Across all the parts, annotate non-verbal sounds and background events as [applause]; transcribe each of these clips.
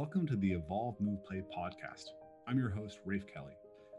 Welcome to the Evolve Move Play podcast. I'm your host, Rafe Kelly.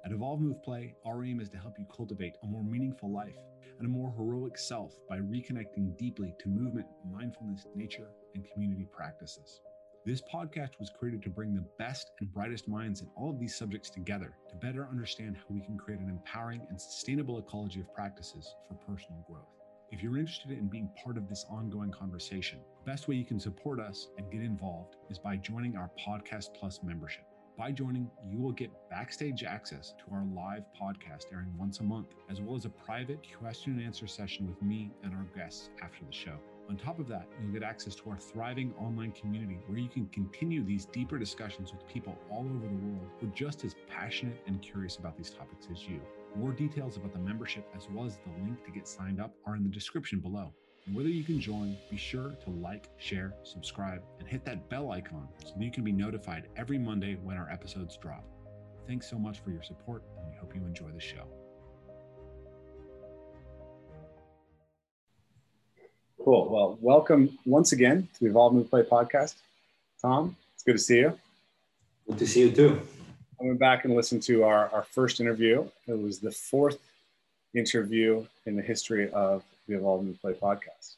At Evolve Move Play, our aim is to help you cultivate a more meaningful life and a more heroic self by reconnecting deeply to movement, mindfulness, nature, and community practices. This podcast was created to bring the best and brightest minds in all of these subjects together to better understand how we can create an empowering and sustainable ecology of practices for personal growth. If you're interested in being part of this ongoing conversation, the best way you can support us and get involved is by joining our Podcast Plus membership. By joining, you will get backstage access to our live podcast airing once a month, as well as a private question and answer session with me and our guests after the show. On top of that, you'll get access to our thriving online community where you can continue these deeper discussions with people all over the world who are just as passionate and curious about these topics as you. More details about the membership, as well as the link to get signed up, are in the description below. And whether you can join, be sure to like, share, subscribe, and hit that bell icon so that you can be notified every Monday when our episodes drop. Thanks so much for your support, and we hope you enjoy the show. Cool. Well, welcome once again to the Evolve Move Play podcast. Tom, it's good to see you. Good to see you too. I went back and listened to our, our first interview. It was the fourth interview in the history of the Evolve and Play podcast.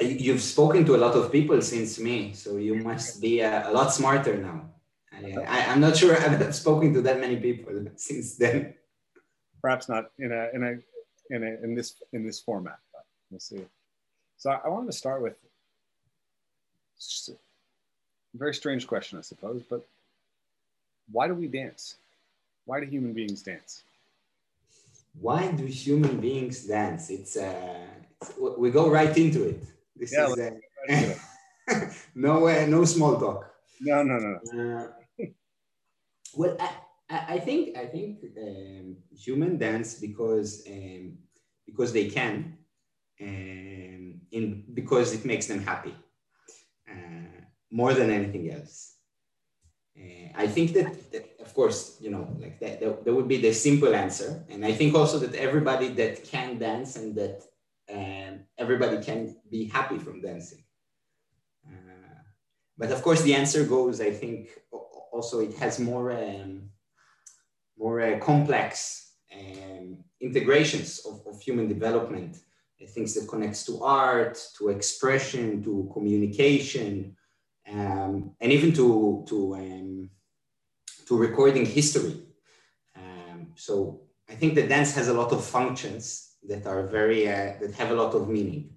You've spoken to a lot of people since me, so you must be a, a lot smarter now. I, am not sure [laughs] I've spoken to that many people [laughs] since then. Perhaps not in a in a in a in this in this format. But we'll see. So I, wanted to start with a very strange question, I suppose, but why do we dance? Why do human beings dance? Why do human beings dance? It's, uh, it's we go right into it. This yeah, is uh, [laughs] no uh, no small talk. No, no, no. no. Uh, well, I, I think I think um, human dance because um, because they can, um, in because it makes them happy uh, more than anything else. Uh, I think that, that, of course, you know, like that, that, that, would be the simple answer. And I think also that everybody that can dance and that um, everybody can be happy from dancing. Uh, but of course, the answer goes, I think, also it has more, um, more uh, complex um, integrations of, of human development, things that connects to art, to expression, to communication, um, and even to to um, to recording history. Um, so I think that dance has a lot of functions that are very uh, that have a lot of meaning.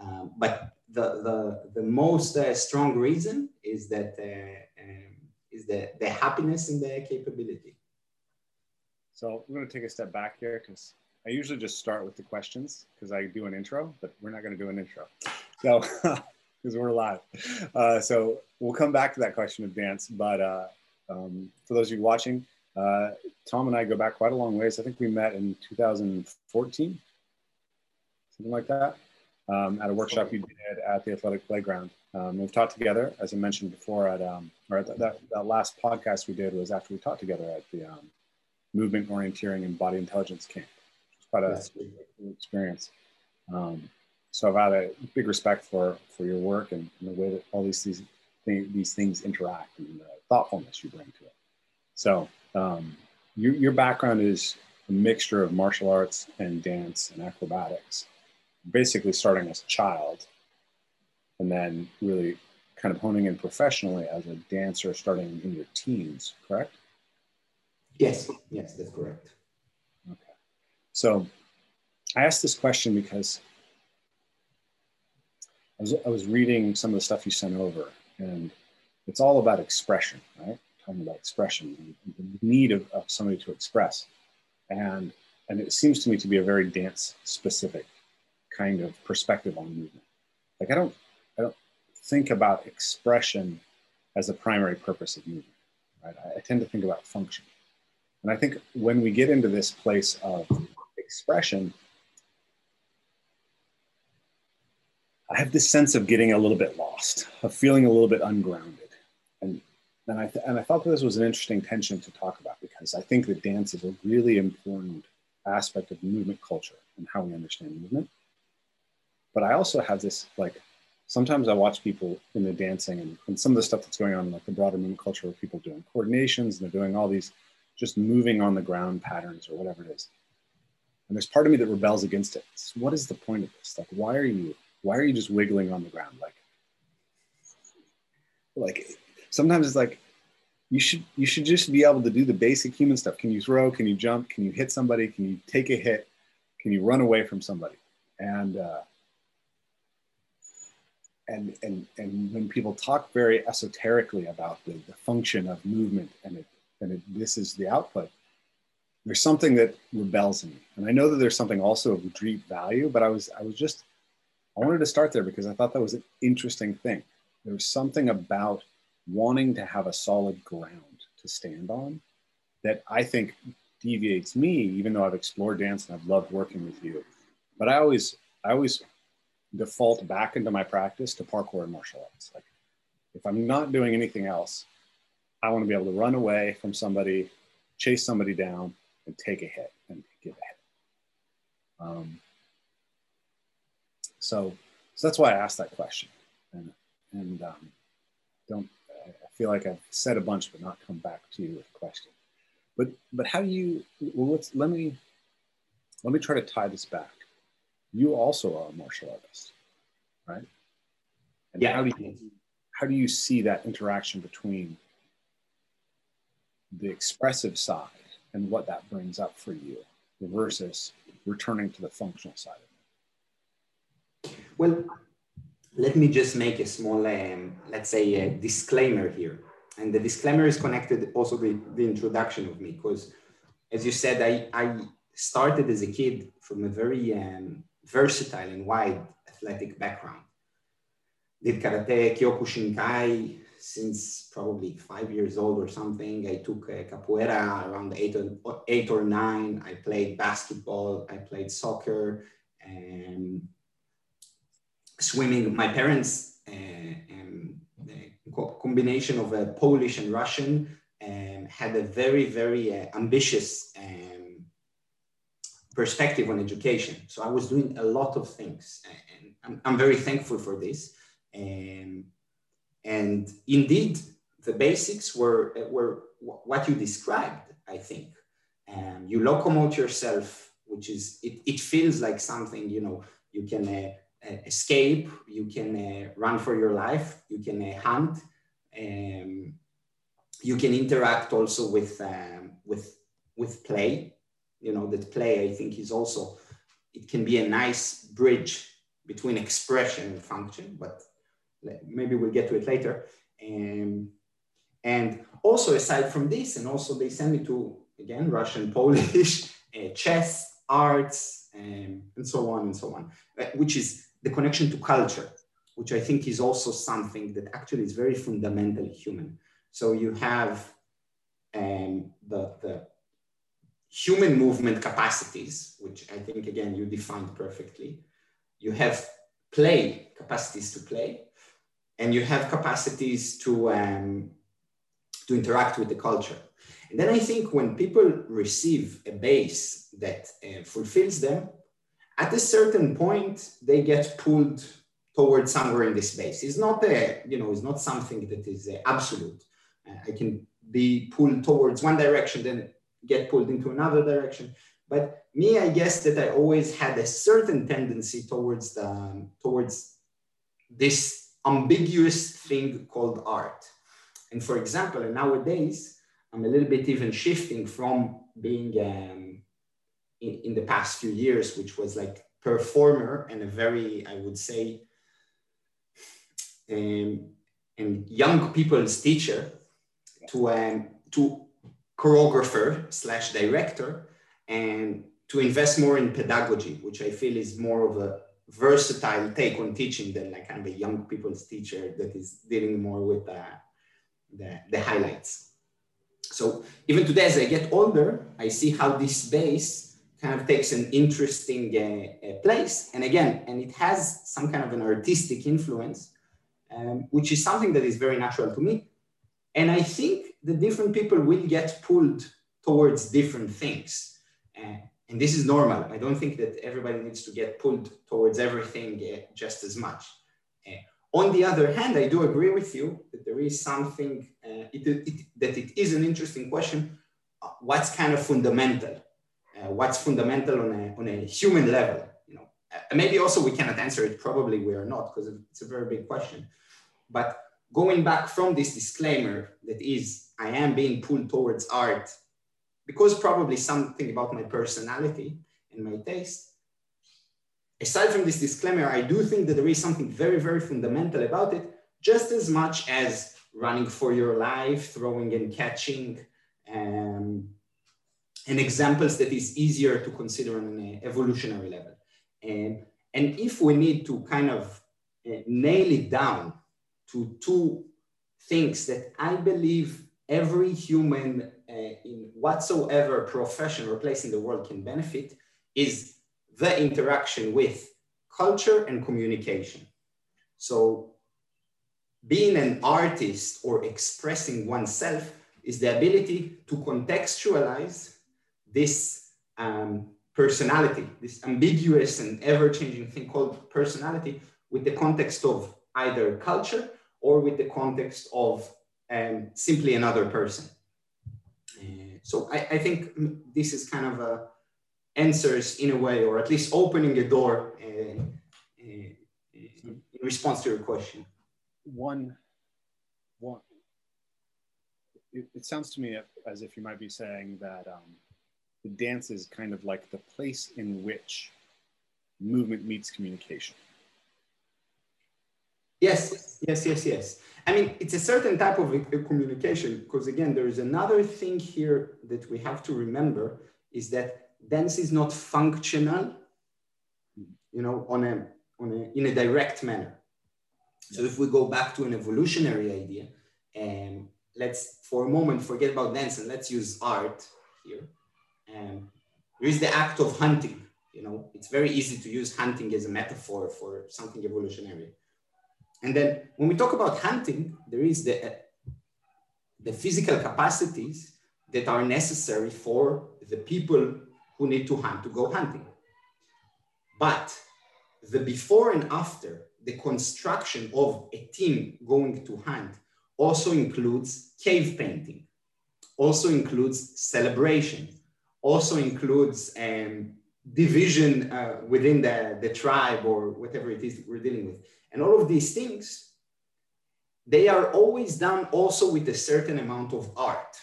Um, but the the the most uh, strong reason is that uh, um, is the the happiness and the capability. So we're going to take a step back here because I usually just start with the questions because I do an intro, but we're not going to do an intro. So [laughs] because we're live. Uh, so we'll come back to that question of dance. But uh, um, for those of you watching, uh, Tom and I go back quite a long ways. I think we met in 2014, something like that, um, at a workshop you did at the athletic playground. Um, we've taught together, as I mentioned before, at um, or at that, that last podcast we did was after we taught together at the um, movement orienteering and body intelligence camp. Quite a experience. Um, so I've had a big respect for for your work and, and the way that all these these things, these things interact and the thoughtfulness you bring to it. So um, you, your background is a mixture of martial arts and dance and acrobatics, basically starting as a child, and then really kind of honing in professionally as a dancer starting in your teens, correct? Yes, yes, that's correct. Okay. So I asked this question because I was, I was reading some of the stuff you sent over, and it's all about expression, right? Talking about expression, the need of, of somebody to express, and and it seems to me to be a very dance specific kind of perspective on movement. Like I don't I don't think about expression as a primary purpose of movement, right? I, I tend to think about function, and I think when we get into this place of expression, I have this sense of getting a little bit lost, of feeling a little bit ungrounded. And, and, I, th- and I thought that this was an interesting tension to talk about because I think that dance is a really important aspect of movement culture and how we understand movement. But I also have this like sometimes I watch people in the dancing and, and some of the stuff that's going on, like the broader movement culture, where people doing coordinations and they're doing all these just moving on the ground patterns or whatever it is. And there's part of me that rebels against it. It's, what is the point of this? Like, why are you, why are you just wiggling on the ground? Like, like sometimes it's like, you should, you should just be able to do the basic human stuff. Can you throw? Can you jump? Can you hit somebody? Can you take a hit? Can you run away from somebody? And, uh, and, and, and when people talk very esoterically about the, the function of movement and, it, and it, this is the output, there's something that rebels in me. And I know that there's something also of deep value, but I was, I was just, I wanted to start there because I thought that was an interesting thing. There was something about wanting to have a solid ground to stand on that I think deviates me, even though I've explored dance and I've loved working with you. But I always, I always default back into my practice to parkour and martial arts. Like if I'm not doing anything else, I want to be able to run away from somebody, chase somebody down, and take a hit and give a hit. Um, so, so that's why I asked that question, and and um, don't I feel like I've said a bunch but not come back to you with a question. But but how do you? Well, let's let me let me try to tie this back you also are a martial artist, right? And yeah. How do you, how do you see that interaction between the expressive side and what that brings up for you versus returning to the functional side? Well, let me just make a small, um, let's say, a disclaimer here. And the disclaimer is connected also with the introduction of me, because as you said, I, I started as a kid from a very um, versatile and wide athletic background. Did karate, Kyokushinkai since probably five years old or something. I took uh, capoeira around eight or, eight or nine. I played basketball. I played soccer and swimming. My parents, uh, um, combination of a Polish and Russian, um, had a very, very uh, ambitious um, perspective on education. So I was doing a lot of things, and I'm, I'm very thankful for this. And, and indeed, the basics were, were what you described, I think. Um, you locomote yourself, which is, it, it feels like something, you know, you can uh, uh escape, you can uh, run for your life, you can uh, hunt, um, you can interact also with, um, with, with play. You know that play i think is also it can be a nice bridge between expression and function but maybe we'll get to it later. And and also aside from this and also they send me to again russian [laughs] polish uh, chess arts and, and so on and so on which is the connection to culture which i think is also something that actually is very fundamentally human so you have um, the, the human movement capacities, which I think, again, you defined perfectly. You have play capacities to play, and you have capacities to, um, to interact with the culture. And then I think when people receive a base that uh, fulfills them, at a certain point, they get pulled towards somewhere in this space. It's not a, you know, it's not something that is absolute. Uh, I can be pulled towards one direction, then get pulled into another direction. But me, I guess that I always had a certain tendency towards the towards this ambiguous thing called art. And for example, and nowadays, I'm a little bit even shifting from being um, in, in the past few years, which was like performer and a very, I would say, um, and young people's teacher to um, to choreographer slash director and to invest more in pedagogy, which I feel is more of a versatile take on teaching than like kind of a young people's teacher that is dealing more with uh, the, the highlights. So even today, as I get older, I see how this base kind of takes an interesting uh, uh, place. And again, and it has some kind of an artistic influence, um, which is something that is very natural to me. And I think the different people will get pulled towards different things. Uh, and this is normal. I don't think that everybody needs to get pulled towards everything uh, just as much. Uh, On the other hand, I do agree with you that there is something uh, it, it, that it is an interesting question. What's kind of fundamental? Uh, what's fundamental on a, on a human level? You know, uh, maybe also we cannot answer it. Probably we are not because it's a very big question. But going back from this disclaimer that is, I am being pulled towards art because probably something about my personality and my taste aside from this disclaimer, I do think that there is something very, very fundamental about it, just as much as running for your life, throwing and catching, um, and examples that is easier to consider on an evolutionary level. And, and if we need to kind of uh, nail it down to two things that I believe every human uh, in whatsoever profession or place in the world can benefit is the interaction with culture and communication. So being an artist or expressing oneself is the ability to contextualize this um, personality, this ambiguous and ever-changing thing called personality with the context of either culture or with the context of um, simply another person. Uh, so I, I, think this is kind of a, answers in a way, or at least opening a door uh, uh, in response to your question. One, one. It, it, sounds to me as if you might be saying that um, the dance is kind of like the place in which movement meets communication. Yes, yes, yes, yes. I mean, it's a certain type of communication because, again, there is another thing here that we have to remember is that dance is not functional, you know, on a, on a, in a direct manner. So if we go back to an evolutionary idea, and um, let's for a moment forget about dance and let's use art here. Um, there is the act of hunting. You know, it's very easy to use hunting as a metaphor for something evolutionary. And then when we talk about hunting, there is the, uh, the physical capacities that are necessary for the people who need to hunt to go hunting. But the before and after, the construction of a team going to hunt also includes cave painting, also includes celebration, also includes um, division uh, within the, the tribe or whatever it is we're dealing with. And all of these things, they are always done also with a certain amount of art.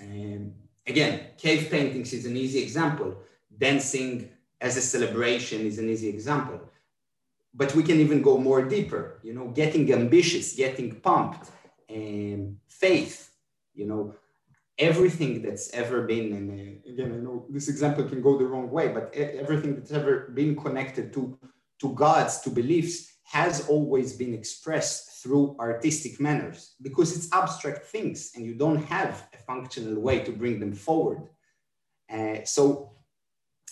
Um, Again, cave paintings is an easy example. Dancing as a celebration is an easy example. But we can even go more deeper, you know, getting ambitious, getting pumped, and faith, you know, everything that's ever been, again, I know this example can go the wrong way, but everything that's ever been connected to, to gods, to beliefs, has always been expressed through artistic manners because it's abstract things and you don't have a functional way to bring them forward. Uh, so,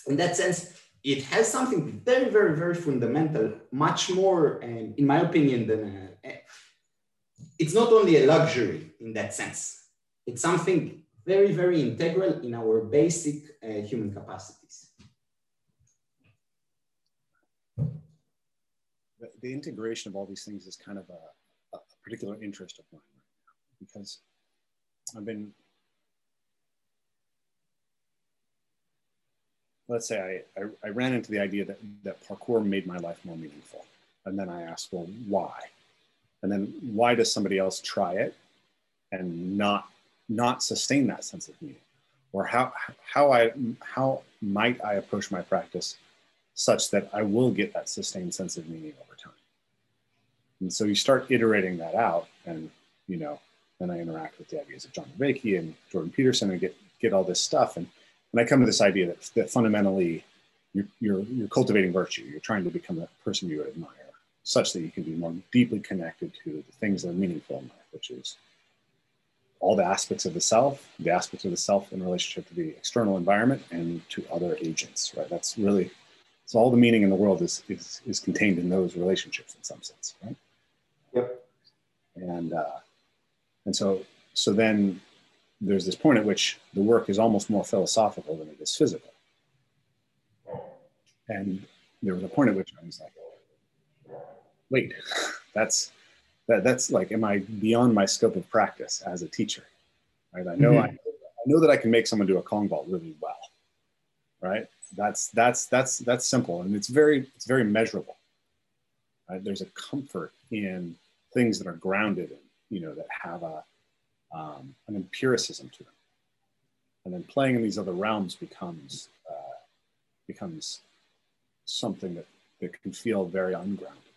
in that sense, it has something very, very, very fundamental, much more, um, in my opinion, than a, it's not only a luxury in that sense, it's something very, very integral in our basic uh, human capacities. the, integration of all these things is kind of a, a particular interest of mine right now because I've been let's say I, I, I, ran into the idea that, that parkour made my life more meaningful. And then I asked, well, why? And then why does somebody else try it and not, not sustain that sense of meaning? Or how, how, I, how might I approach my practice such that I will get that sustained sense of meaning over time. And so you start iterating that out, and you know, then I interact with the ideas of John Vervaeke and Jordan Peterson and get get all this stuff, and and I come to this idea that that fundamentally you're, you're you're cultivating virtue. You're trying to become a person you admire, such that you can be more deeply connected to the things that are meaningful in life, which is all the aspects of the self, the aspects of the self in relationship to the external environment and to other agents, right? That's really so all the meaning in the world is, is, is contained in those relationships in some sense, right? Yep. And, uh, and so, so then there's this point at which the work is almost more philosophical than it is physical. And there was a point at which I was like, wait, [laughs] that's that, that's like, am I beyond my scope of practice as a teacher? Right? I know mm-hmm. I, I know that I can make someone do a Kong vault really well. Right? That's that's that's that's simple and it's very it's very measurable. Right? There's a comfort in things that are grounded in, you know, that have a um, an empiricism to them. And then playing in these other realms becomes uh, becomes something that, that can feel very ungrounded.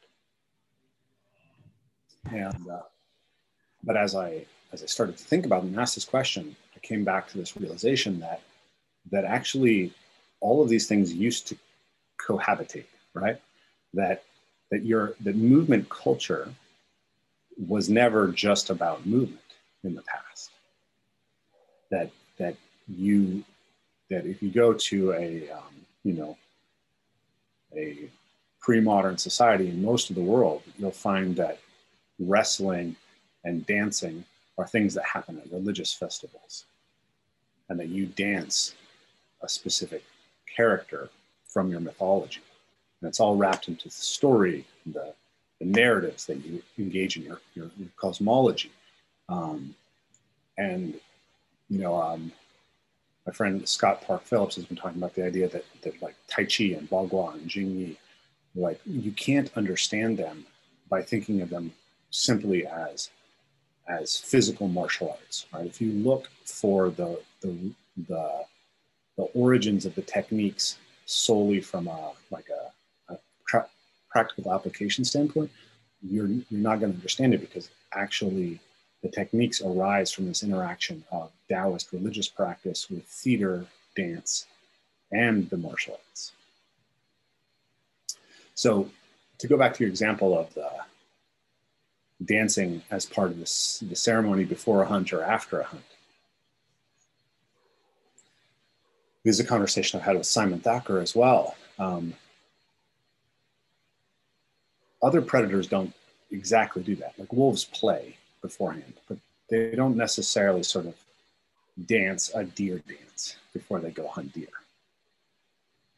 And uh, but as I as I started to think about and ask this question, I came back to this realization that that actually all of these things used to cohabitate, right? That that your that movement culture was never just about movement in the past. That that you that if you go to a um, you know a pre-modern society in most of the world, you'll find that wrestling and dancing are things that happen at religious festivals, and that you dance a specific character from your mythology. And it's all wrapped into the story, the, the narratives that you engage in your, your, your cosmology. Um, and, you know, um, my friend Scott Park Phillips has been talking about the idea that, that like Tai Chi and Bagua and Xing Yi, like you can't understand them by thinking of them simply as as physical martial arts, right? If you look for the the the, the origins of the techniques solely from a like a, a pra- practical application standpoint, you're you're not going to understand it because actually the techniques arise from this interaction of Taoist religious practice with theater, dance, and the martial arts. So, to go back to your example of the dancing as part of this, the ceremony before a hunt or after a hunt, this is a conversation I've had with Simon Thacker as well. Um, other predators don't exactly do that. Like wolves play, beforehand, but they don't necessarily sort of dance a deer dance before they go hunt deer.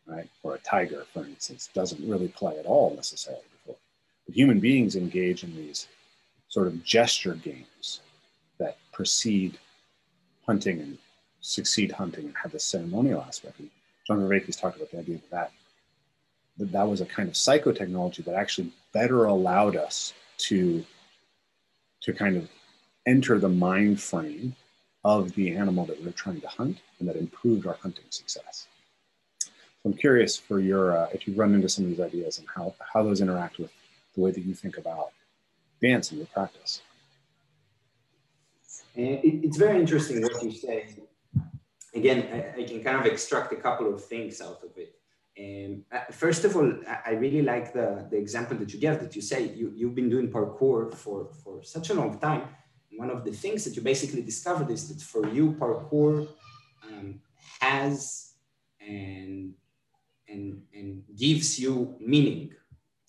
Right? Or a tiger, for instance, doesn't really play at all necessarily before. But human beings engage in these sort of gesture games that precede hunting and succeed hunting and have this ceremonial aspect. And John Vervaeke's talked about the idea that, that that was a kind of psychotechnology that actually better allowed us to to kind of enter the mind frame of the animal that we're trying to hunt and that improved our hunting success. So I'm curious for your, uh, if you run into some of these ideas and how, how those interact with the way that you think about dance in your practice. It's very interesting what you say. Again, I, can kind of extract a couple of things out of it. Uh, first of all, I really like the, the example that you gave that you say you, you've been doing parkour for, for such a long time. one of the things that you basically discovered is that for you, parkour um, has and, and, and gives you meaning.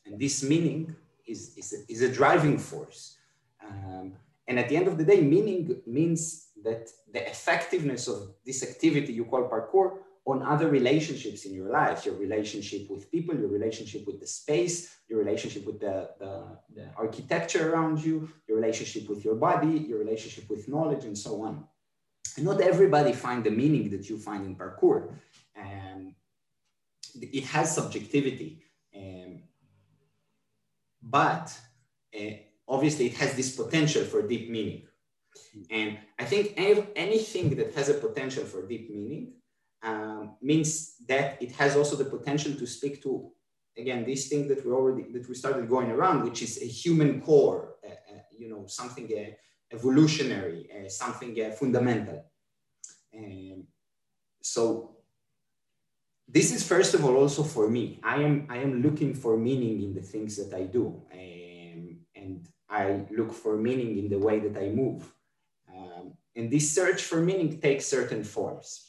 And this meaning is, is, a, is a driving force. Um, and at the end of the day, meaning means that the effectiveness of this activity you call parkour on other relationships in your life your relationship with people your relationship with the space your relationship with the, the, the, architecture around you your relationship with your body your relationship with knowledge and so on. And not everybody find the meaning that you find in parkour. And it has subjectivity. Um, but uh, obviously it has this potential for deep meaning. And i think any, anything that has a potential for deep meaning um, means that it has also the potential to speak to again this thing that we already that we started going around which is a human core uh, uh, you know something uh, evolutionary uh, something uh, fundamental. Um, so this is first of all also for me i am i am looking for meaning in the things that i do um, and i look for meaning in the way that i move um, and this search for meaning takes certain forms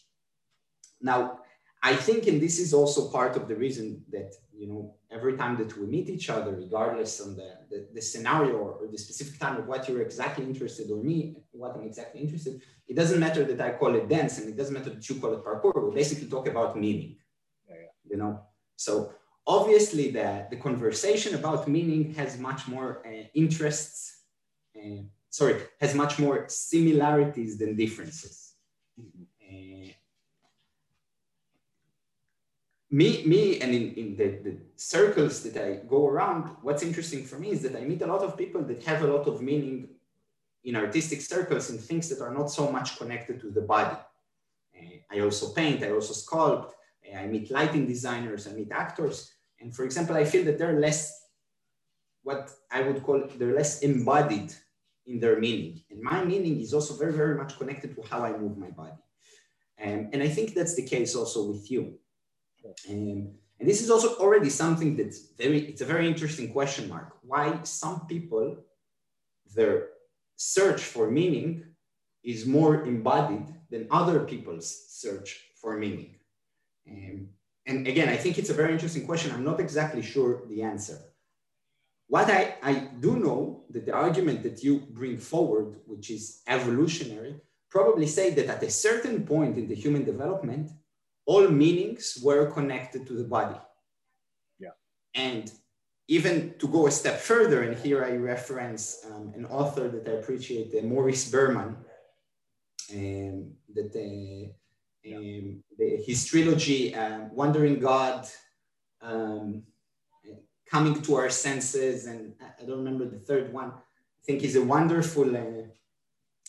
now, I think, and this is also part of the reason that, you know, every time that we meet each other, regardless on the, the, the scenario or, the specific time of what you're exactly interested or me, what I'm exactly interested, it doesn't matter that I call it dance and it doesn't matter that you call it parkour. We basically talk about meaning. You know? So obviously the, the conversation about meaning has much more uh, interests, uh, sorry, has much more similarities than differences. Uh, me, me, and in, in the, the circles that I go around, what's interesting for me is that I meet a lot of people that have a lot of meaning in artistic circles and things that are not so much connected to the body. Uh, I also paint, I also sculpt, I meet lighting designers, I meet actors. And for example, I feel that they're less, what I would call, they're less embodied in their meaning. And my meaning is also very, very much connected to how I move my body. Um, and I think that's the case also with you. Um, and this is also already something that's very, it's a very interesting question mark. Why some people, their search for meaning is more embodied than other people's search for meaning. Um, and again, I think it's a very interesting question. I'm not exactly sure the answer. What I, I do know that the argument that you bring forward, which is evolutionary, probably say that at a certain point in the human development, all meanings were connected to the body. Yeah. And even to go a step further, and here I reference um, an author that I appreciate, uh, Morris Berman, um, that uh, um, the, his trilogy, uh, Wandering God, um, Coming to Our Senses, and I don't remember the third one. I think is a wonderful, uh,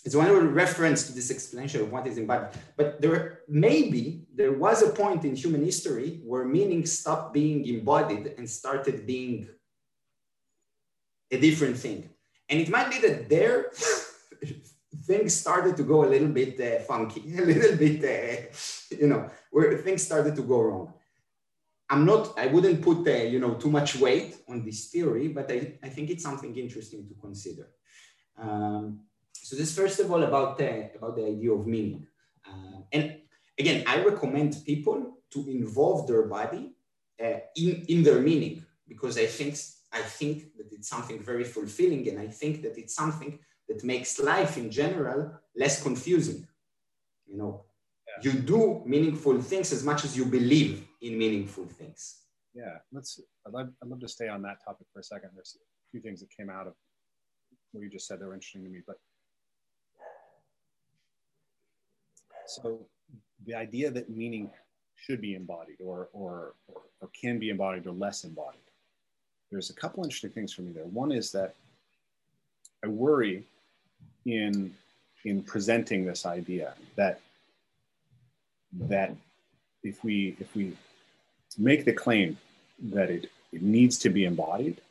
it's a wonderful reference to this explanation of what is embodied. But there maybe there was a point in human history where meaning stopped being embodied and started being a different thing. And it might be that there [laughs] things started to go a little bit uh, funky, [laughs] a little bit, uh, you know, where things started to go wrong. I'm not, I wouldn't put, uh, you know, too much weight on this theory, but I, I think it's something interesting to consider. Um, so this first of all about, uh, about the idea of meaning. Uh, and again, I recommend people to involve their body uh, in, in their meaning because I think, I think that it's something very fulfilling and I think that it's something that makes life in general less confusing. You know, yeah. you do meaningful things as much as you believe in meaningful things. Yeah, let's. I'd love, I'd love to stay on that topic for a second. There's a few things that came out of what you just said that were interesting to me, but so the idea that meaning should be embodied or, or, or can be embodied or less embodied. There's a couple interesting things for me there. One is that I worry in in presenting this idea that that if we if we make the claim that it, it needs to be embodied,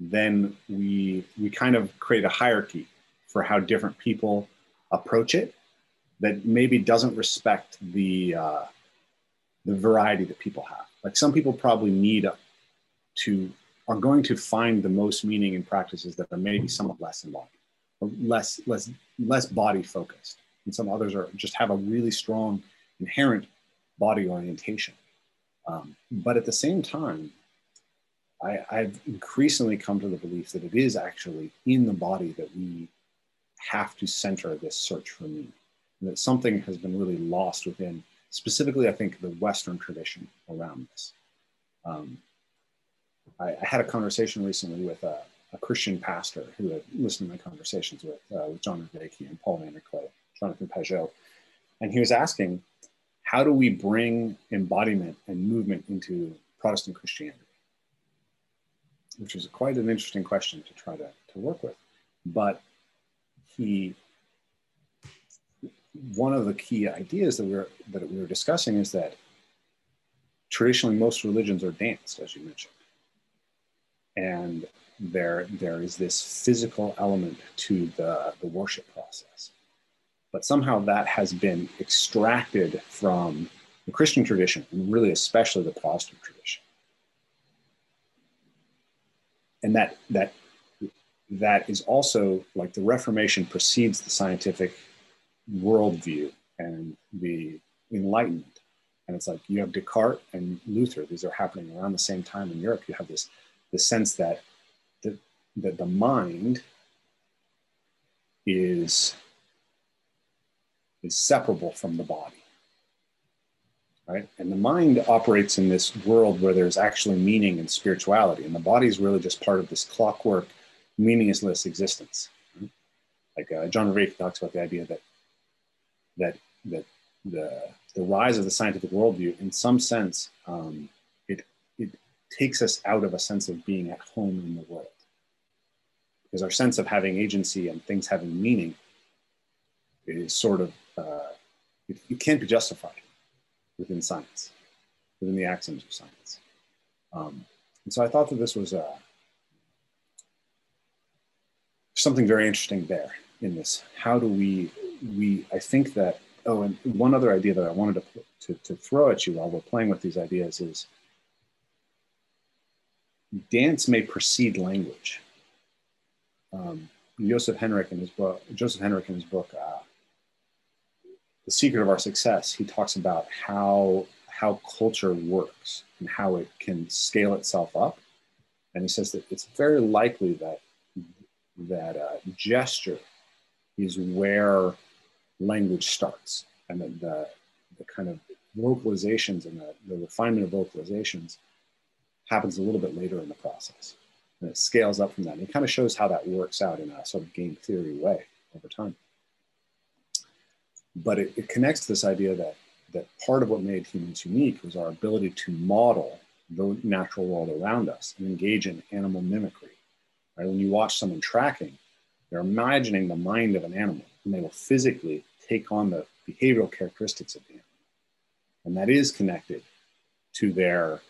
then we we kind of create a hierarchy for how different people approach it that maybe doesn't respect the uh, the variety that people have. Like some people probably need to are going to find the most meaning in practices that are maybe somewhat less embodied less less less body focused. And some others are just have a really strong inherent body orientation. Um, but at the same time I, i've increasingly come to the belief that it is actually in the body that we have to center this search for meaning. And that something has been really lost within specifically i think the western tradition around this. Um, I, I, had a conversation recently with a, a Christian pastor who had listened to my conversations with, uh, with John Vervaeke and Paul VanderKlay, Jonathan Pageau. And he was asking, how do we bring embodiment and movement into Protestant Christianity? Which is quite an interesting question to try to, to work with. But he, one of the key ideas that we are that we were discussing is that traditionally most religions are danced, as you mentioned. And there there is this physical element to the, the worship process. But somehow that has been extracted from the Christian tradition, and really especially the Protestant tradition. And that that that is also like the Reformation precedes the scientific worldview and the Enlightenment. And it's like you have Descartes and Luther, these are happening around the same time in Europe. You have this, this sense that that the mind is is separable from the body right? And the mind operates in this world where there's actually meaning and spirituality, and the body is really just part of this clockwork, meaningless existence. Like uh, John Vervaeke talks about the idea that that that the the rise of the scientific worldview, in some sense, um, it it takes us out of a sense of being at home in the world, because our sense of having agency and things having meaning is sort of uh, it, it can't be justified within science, within the axioms of science. Um, and so I thought that this was uh, something very interesting there in this. How do we, we, I think that, oh, and one other idea that I wanted to, to, to throw at you while we're playing with these ideas is dance may precede language. Um, Joseph Henrich in his book, Joseph Henrich in his book, uh, the secret of our success, he talks about how how culture works and how it can scale itself up. And he says that it's very likely that that uh, gesture is where language starts, and that the, the kind of vocalizations and the, the refinement of vocalizations happens a little bit later in the process. And it scales up from that. And it kind of shows how that works out in a sort of game theory way over time but it, it connects to this idea that that part of what made humans unique was our ability to model the natural world around us and engage in animal mimicry. Right? When you watch someone tracking, they're imagining the mind of an animal, and they will physically take on the behavioral characteristics of the animal. And that is connected to their,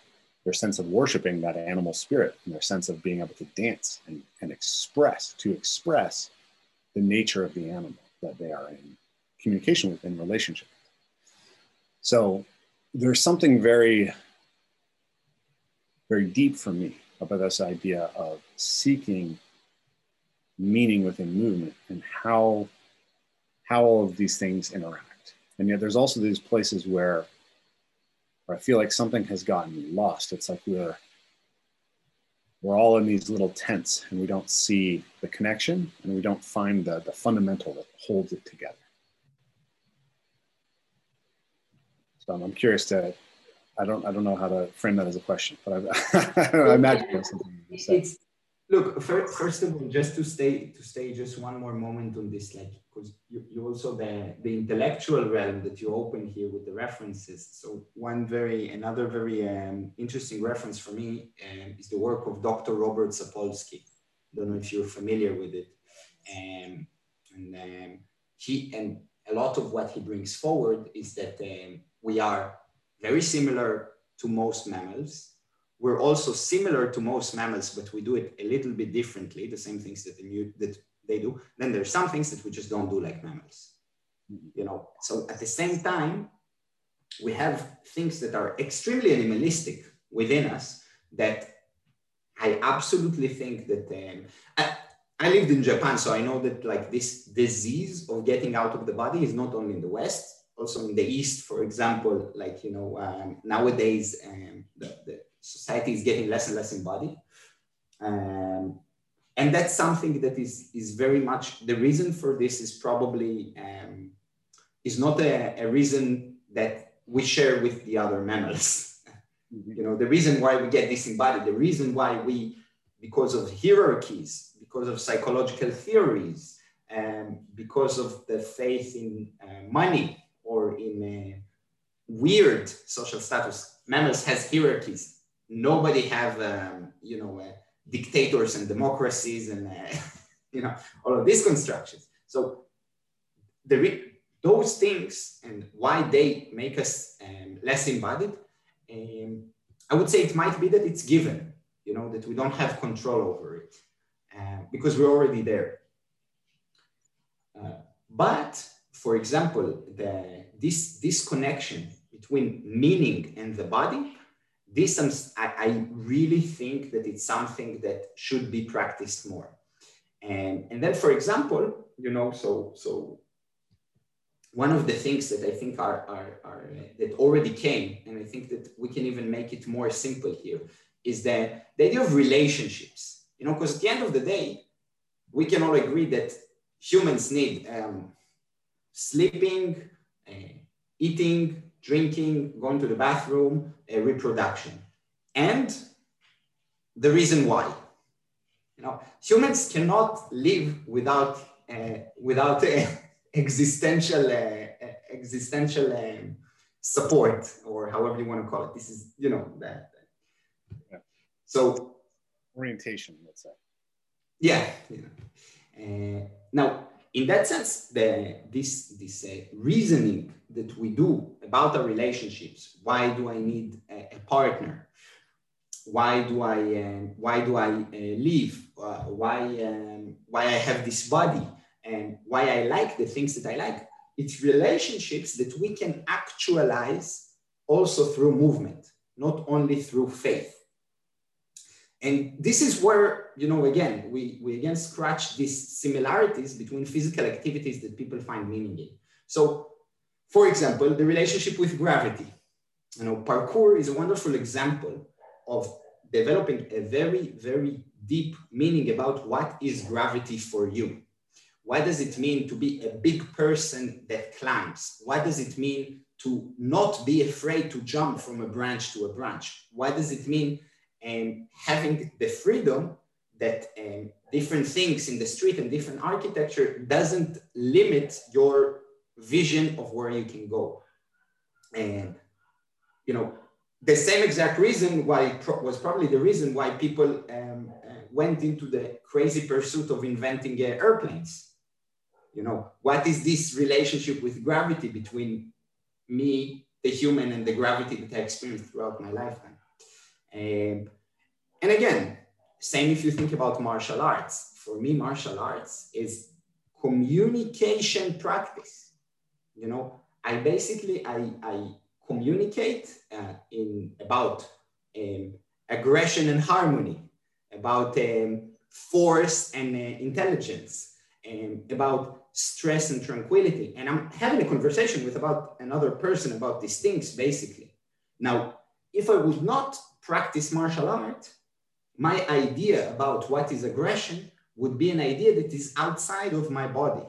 their sense of worshiping that animal spirit and their sense of being able to dance and, and express, to express the nature of the animal that they are in communication with in relationship. So there's something very, very deep for me about this idea of seeking meaning within movement and how how all of these things interact. And yet there's also these places where, where I feel like something has gotten lost. It's like we're we're all in these little tents and we don't see the connection and we don't find the, the fundamental that holds it together. So I'm curious to, I don't, I don't know how to frame that as a question, but I, [laughs] I imagine that's something you say. It's, look, first of all, just to stay, to stay just one more moment on this, like, because you, you also the, the intellectual realm that you open here with the references. So one very, another very um, interesting reference for me um, is the work of Dr. Robert Sapolsky. I don't know if you're familiar with it. Um, and um, he, and a lot of what he brings forward is that um, we are very similar to most mammals. We're also similar to most mammals, but we do it a little bit differently, the same things that, the, that they do. Then there's some things that we just don't do like mammals. You know, so at the same time, we have things that are extremely animalistic within us that I absolutely think that um, I, I lived in Japan, so I know that like this disease of getting out of the body is not only in the West, also in the East, for example, like, you know, um, nowadays um, the, the, society is getting less and less embodied. Um, and that's something that is, is very much, the reason for this is probably, um, is not a, a reason that we share with the other mammals. Mm-hmm. You know, the reason why we get disembodied, the reason why we, because of hierarchies, because of psychological theories, um, because of the faith in uh, money, or in a weird social status. Mammals has hierarchies. Nobody have, um, you know, uh, dictators and democracies and, uh, [laughs] you know, all of these constructions. So the those things and why they make us um, less embodied, um, I would say it might be that it's given, you know, that we don't have control over it uh, because we're already there. Uh, but for example, the, this, this connection between meaning and the body, this I, I really think that it's something that should be practiced more. And, and then, for example, you know, so, so one of the things that I think are, are, are uh, that already came, and I think that we can even make it more simple here, is that the idea of relationships. You know, because at the end of the day, we can all agree that humans need um, sleeping, uh, eating, drinking, going to the bathroom, uh, reproduction. And the reason why. You know, humans cannot live without, uh, without uh, [laughs] existential, uh, uh, existential um, support, or however you want to call it. This is, you know, that. Yeah. So orientation, let's say. Yeah. yeah. Uh, now, in that sense, the, this, this uh, reasoning that we do about our relationships, why do I need a, a partner? Why do I, uh, why do I uh, live? Uh, why, um, why I have this body? And why I like the things that I like? It's relationships that we can actualize also through movement, not only through faith. And this is where, you know, again, we, we again scratch these similarities between physical activities that people find meaning in. So, for example, the relationship with gravity. You know, parkour is a wonderful example of developing a very, very deep meaning about what is gravity for you. What does it mean to be a big person that climbs? What does it mean to not be afraid to jump from a branch to a branch? What does it mean and having the freedom that um, different things in the street and different architecture doesn't limit your vision of where you can go. And, you know, the same exact reason why pro- was probably the reason why people um, uh, went into the crazy pursuit of inventing uh, airplanes. You know, what is this relationship with gravity between me, the human, and the gravity that I experienced throughout my lifetime? Um, and again, same if you think about martial arts. For me, martial arts is communication practice. You know, I basically I, I communicate uh, in about um, aggression and harmony, about um, force and uh, intelligence, um, about stress and tranquility. And I'm having a conversation with about another person about these things, basically. Now, if I would not practice martial art, my idea about what is aggression would be an idea that is outside of my body.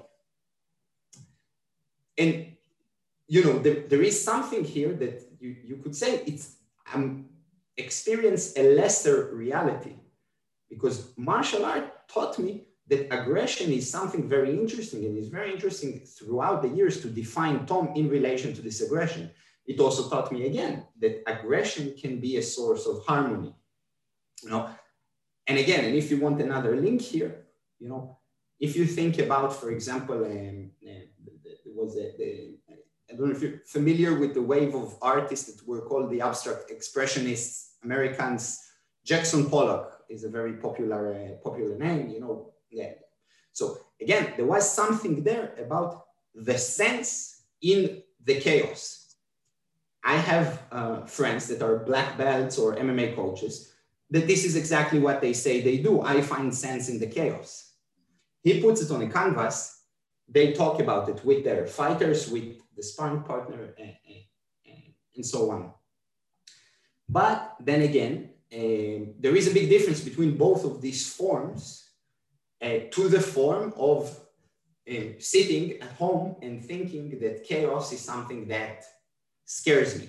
And, you know, there, there is something here that you, you could say it's, I'm experience a lesser reality because martial art taught me that aggression is something very interesting and is very interesting throughout the years to define Tom in relation to this aggression. It also taught me again that aggression can be a source of harmony. You know, and again, and if you want another link here, you know, if you think about, for example, um, uh, was a, the, I don't know if you're familiar with the wave of artists that were called the abstract expressionists, Americans. Jackson Pollock is a very popular, uh, popular name, you know. Yeah. So again, there was something there about the sense in the chaos I have uh, friends that are black belts or MMA coaches that this is exactly what they say they do. I find sense in the chaos. He puts it on a canvas. They talk about it with their fighters, with the sparring partner, and, and, and so on. But then again, uh, there is a big difference between both of these forms uh, to the form of uh, sitting at home and thinking that chaos is something that scares me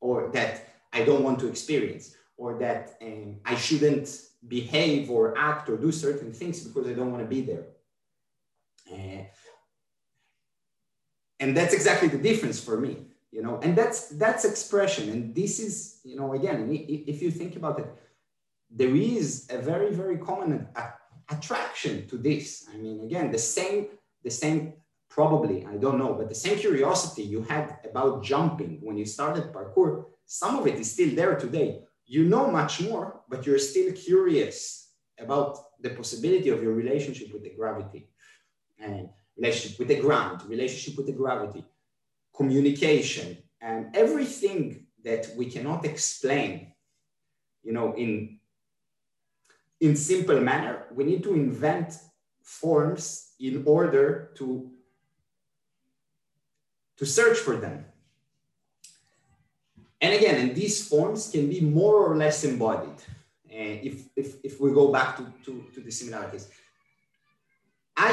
or that I don't want to experience or that um, I shouldn't behave or act or do certain things because I don't want to be there. Uh, and that's exactly the difference for me, you know, and that's that's expression. And this is, you know, again, if you think about it, there is a very, very common attraction to this. I mean, again, the same, the same probably, I don't know, but the same curiosity you had about jumping when you started parkour, some of it is still there today. You know much more, but you're still curious about the possibility of your relationship with the gravity and relationship with the ground, relationship with the gravity, communication, and everything that we cannot explain, you know, in in simple manner, we need to invent forms in order to to search for them. And again, and these forms can be more or less embodied. Uh, if, if, if we go back to, to, to the similarities. I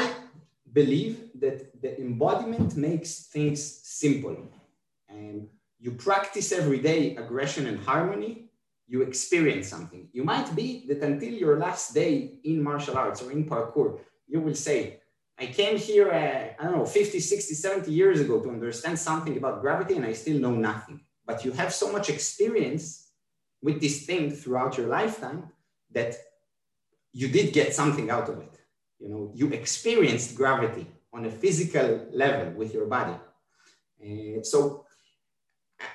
believe that the embodiment makes things simple. and you practice every day aggression and harmony, you experience something. You might be that until your last day in martial arts or in parkour, you will say, I came here, uh, I don't know, 50, 60, 70 years ago to understand something about gravity and I still know nothing. But you have so much experience with this thing throughout your lifetime that you did get something out of it. You know, you experienced gravity on a physical level with your body. Uh, so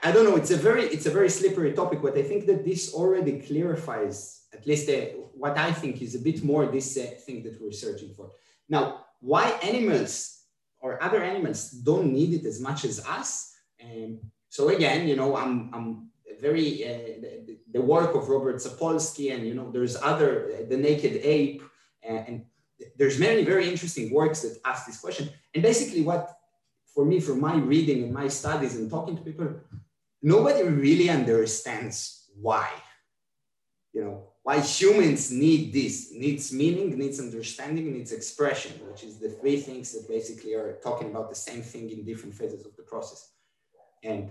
I don't know. It's a very it's a very slippery topic, but I think that this already clarifies at least uh, what I think is a bit more this uh, thing that we're searching for. Now, why animals or other animals don't need it as much as us? Um, so again, you know, I'm I'm very uh, the, the, work of Robert Sapolsky, and you know, there's other uh, the Naked Ape, uh, and there's many very interesting works that ask this question. And basically, what for me, from my reading and my studies and talking to people, nobody really understands why. You know, why humans need this, needs meaning, needs understanding, needs expression, which is the three things that basically are talking about the same thing in different phases of the process. And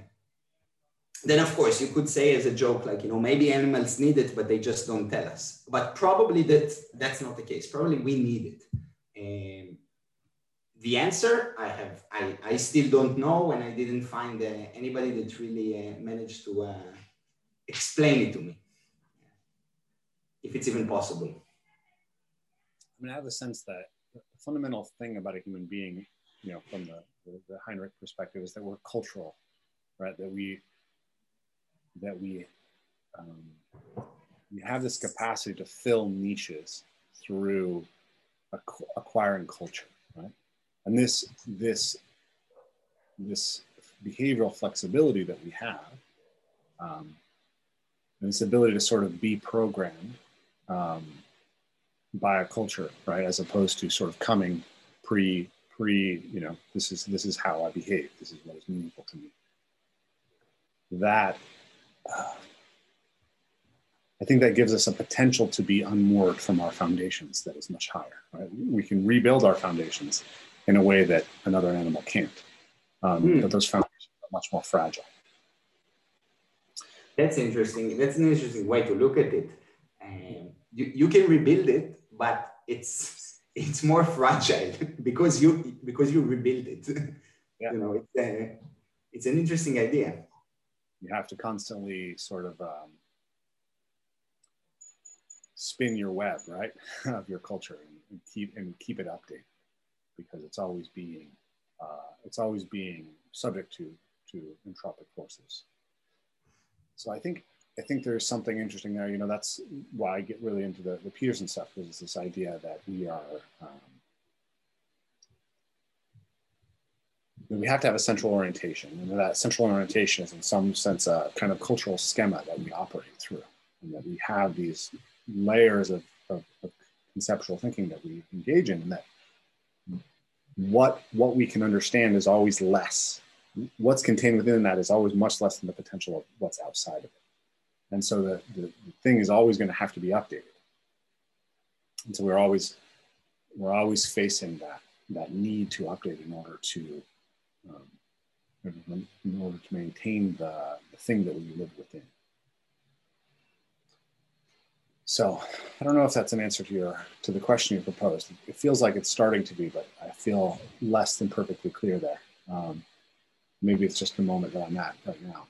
then of course you could say as a joke, like, you know, maybe animals need it, but they just don't tell us. But probably that that's not the case. Probably we need it. And the answer I have, I, I still don't know, and I didn't find uh, anybody that really uh, managed to uh, explain it to me, if it's even possible. I mean, I have a sense that the fundamental thing about a human being, you know, from the, the, the Henrich perspective, is that we're cultural, right? That we that we um, we have this capacity to fill niches through acquiring culture, right? And this this this behavioral flexibility that we have, um, and this ability to sort of be programmed um, by a culture, right, as opposed to sort of coming pre pre, you know, this is this is how I behave. This is what is meaningful to me. That uh, I think that gives us a potential to be unmoored from our foundations that is much higher. Right? We can rebuild our foundations in a way that another animal can't. Um, mm. But those foundations are much more fragile. That's interesting. That's an interesting way to look at it. Um, you, you can rebuild it, but it's it's more fragile [laughs] because you because you rebuild it. [laughs] Yeah. you know, it's, uh, it's an interesting idea. You have to constantly sort of um, spin your web, right, [laughs] of your culture and, and keep and keep it updated because it's always being uh, it's always being subject to to entropic forces. So I think I think there's something interesting there. You know, that's why I get really into the, the Peterson stuff it's this idea that we are um, we have to have a central orientation, and that central orientation is in some sense a kind of cultural schema that we operate through, and that we have these layers of, of, of conceptual thinking that we engage in, and that what what we can understand is always less. What's contained within that is always much less than the potential of what's outside of it. And so the, the, the thing is always going to have to be updated. And so we're always we're always facing that that need to update in order to um, in order to maintain the, the thing that we live within. So I don't know if that's an answer to your to the question you proposed. It feels like it's starting to be, but I feel less than perfectly clear there. Um, maybe it's just the moment that I'm at right now.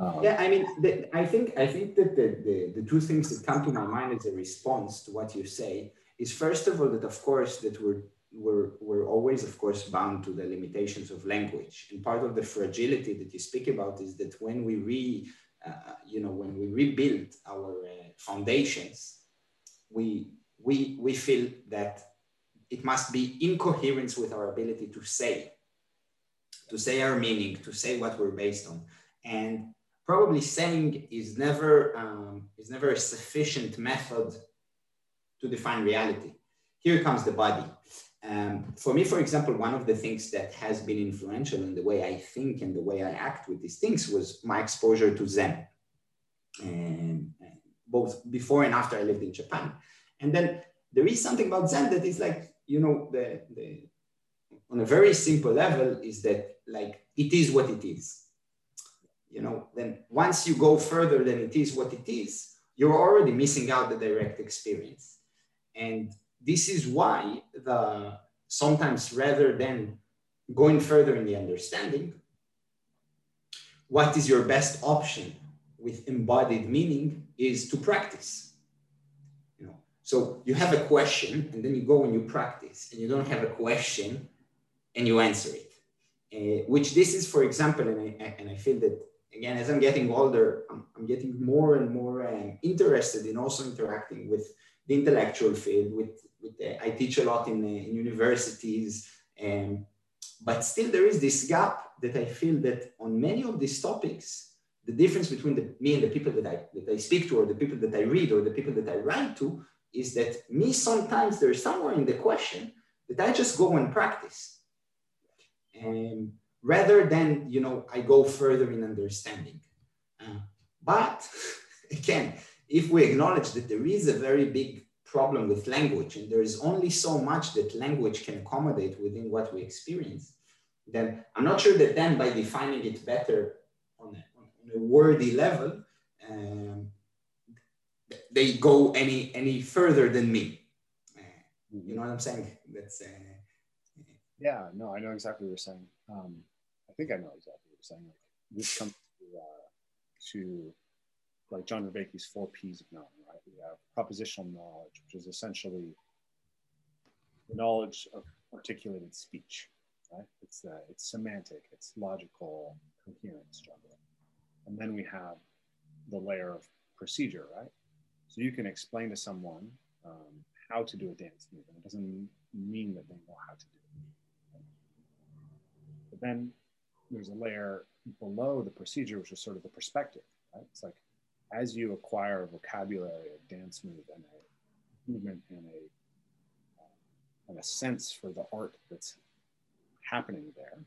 Um, yeah, I mean, the, I think I think that the, the the two things that come to my mind as a response to what you say is first of all that of course that we're we're, we're always, of course, bound to the limitations of language. And part of the fragility that you speak about is that when we re, uh, you know, when we rebuild our uh, foundations, we, we, we feel that it must be in coherence with our ability to say, to say our meaning, to say what we're based on. And probably saying is never, um, is never a sufficient method to define reality. Here comes the body. Um, for me, for example, one of the things that has been influential in the way I think and the way I act with these things was my exposure to Zen. And both before and after I lived in Japan. And then there is something about Zen that is like, you know, the, the on a very simple level is that like it is what it is. You know, then once you go further than it is what it is, you're already missing out the direct experience. And this is why the sometimes rather than going further in the understanding, what is your best option with embodied meaning is to practice. You know, so you have a question and then you go and you practice, and you don't have a question and you answer it. Uh, which this is, for example, and I, and I feel that again, as I'm getting older, I'm, I'm getting more and more um, interested in also interacting with the intellectual field. With, with uh, I teach a lot in, uh, in universities, um, but still there is this gap that I feel that on many of these topics, the difference between the, me and the people that I, that I speak to, or the people that I read, or the people that I write to, is that me sometimes there's somewhere in the question that I just go and practice. And rather than you know i go further in understanding. Uh, but [laughs] again if we acknowledge that there is a very big problem with language and there is only so much that language can accommodate within what we experience then i'm not sure that then by defining it better on a, on a wordy level um, they go any any further than me. Uh, you know what i'm saying? That's uh, yeah no i know exactly what you're saying. Um, think I know exactly what you're saying. Like this comes to, uh, to like John Vervaeke's four P's of knowing, right? We have propositional knowledge, which is essentially the knowledge of articulated speech, right? It's uh, it's semantic, it's logical, coherent. And then we have the layer of procedure, right? So you can explain to someone um, how to do a dance move, and it doesn't mean that they know how to do it. But then there's a layer below the procedure, which is sort of the perspective. Right? It's like as you acquire a vocabulary, a dance move, and a movement, and a uh, and a sense for the art that's happening there,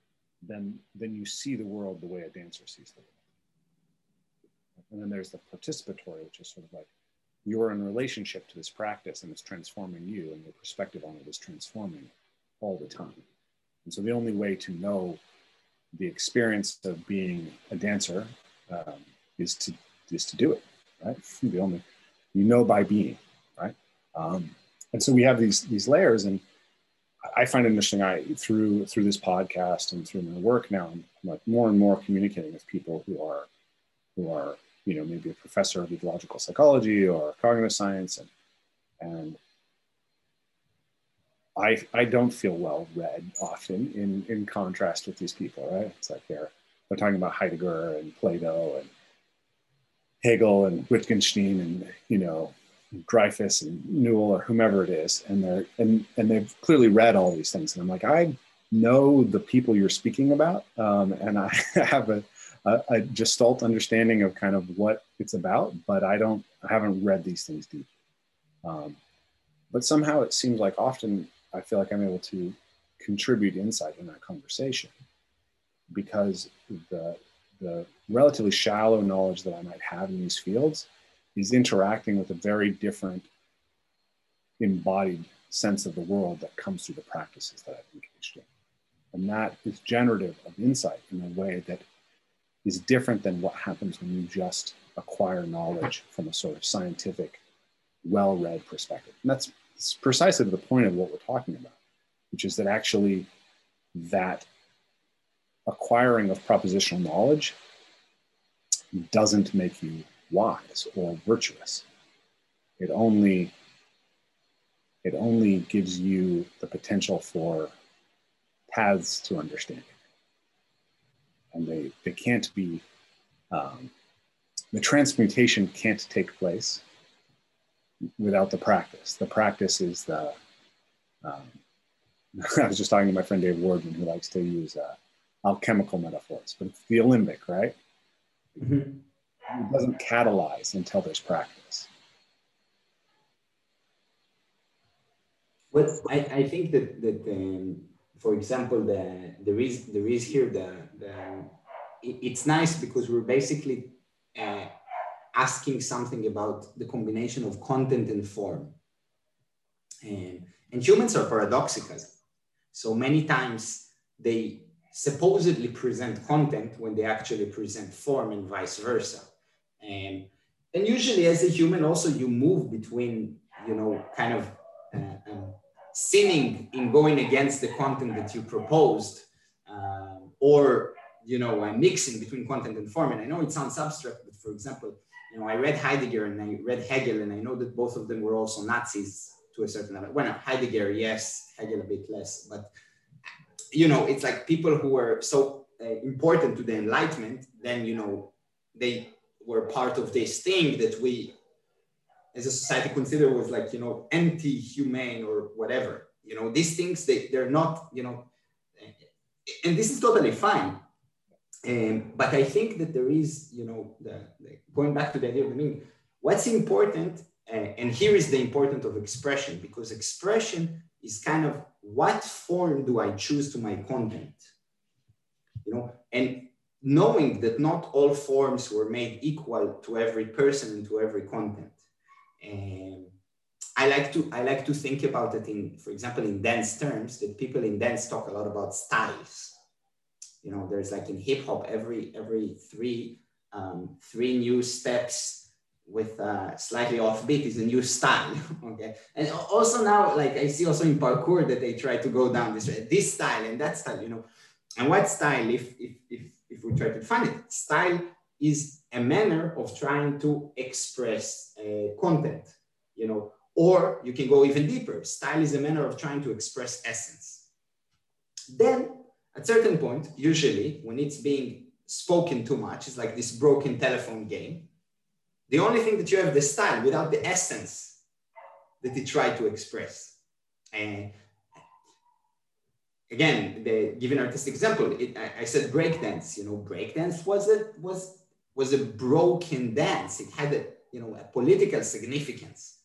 then then you see the world the way a dancer sees the world. And then there's the participatory, which is sort of like you're in relationship to this practice and it's transforming you, and your perspective on it is transforming all the time. And so the only way to know the experience of being a dancer um, is to is to do it, right? The only you know by being, right? Um, and so we have these these layers, and I find it interesting. I through through this podcast and through my work now, I'm like more and more communicating with people who are who are you know maybe a professor of ecological psychology or cognitive science, and and I, I don't feel well read often in, in contrast with these people, right? It's like they're, they're talking about Heidegger and Plato and Hegel and Wittgenstein and, you know, Dreyfus and Newell or whomever it is. And they're, and, and they've clearly read all these things. And I'm like, I know the people you're speaking about. Um, and I [laughs] have a, a, a gestalt understanding of kind of what it's about, but I don't, I haven't read these things deep. Um, but somehow it seems like often I feel like I'm able to contribute insight in that conversation because the the relatively shallow knowledge that I might have in these fields is interacting with a very different embodied sense of the world that comes through the practices that I've engaged in. And that is generative of insight in a way that is different than what happens when you just acquire knowledge from a sort of scientific, well read perspective. And that's it's precisely the point of what we're talking about, which is that actually that acquiring of propositional knowledge doesn't make you wise or virtuous. It only it only gives you the potential for paths to understanding. And they, they can't be, um, the transmutation can't take place without the practice. The practice is the. Um, [laughs] I was just talking to my friend Dave Wardman, who likes to use uh, alchemical metaphors, but it's the alembic, right? Mm-hmm. It doesn't catalyze until there's practice. Well, I, I think that, that um, for example, the, there, is, there is here the, the it, it's nice because we're basically uh, asking something about the combination of content and form. And, and humans are paradoxical. So many times they supposedly present content when they actually present form and vice versa. And, and usually as a human also you move between, you know, kind of uh, um, sinning in going against the content that you proposed um, or, you know, uh, mixing between content and form. And I know it sounds abstract, but for example, you know, I read Heidegger and I read Hegel, and I know that both of them were also Nazis to a certain level. Well, Heidegger, yes, Hegel a bit less, but you know, it's like people who were so uh, important to the Enlightenment, then you know, they were part of this thing that we, as a society, consider was like you know anti-humane or whatever. You know, these things they they're not you know, and this is totally fine. Um, but I think that there is, you know, the, the, going back to the idea of the meaning, what's important, uh, and here is the importance of expression, because expression is kind of what form do I choose to my content? You know, and knowing that not all forms were made equal to every person and to every content. And I like to I like to think about it in, for example, in dance terms, that people in dance talk a lot about styles you know there's like in hip hop every every three um, three new steps with uh, slightly offbeat is a new style [laughs] okay? And also now like i see also in parkour that they try to go down this this style and that style you know? And what style if if if, if we try to find it style is a manner of trying to express uh, content you know? Or you can go even deeper style is a manner of trying to express essence. Then at certain point, usually when it's being spoken too much, it's like this broken telephone game. The only thing that you have the style without the essence that they try to express. And again, the given artistic example, it, I, I, said breakdance. You know, breakdance was a was was a broken dance. It had a you know a political significance.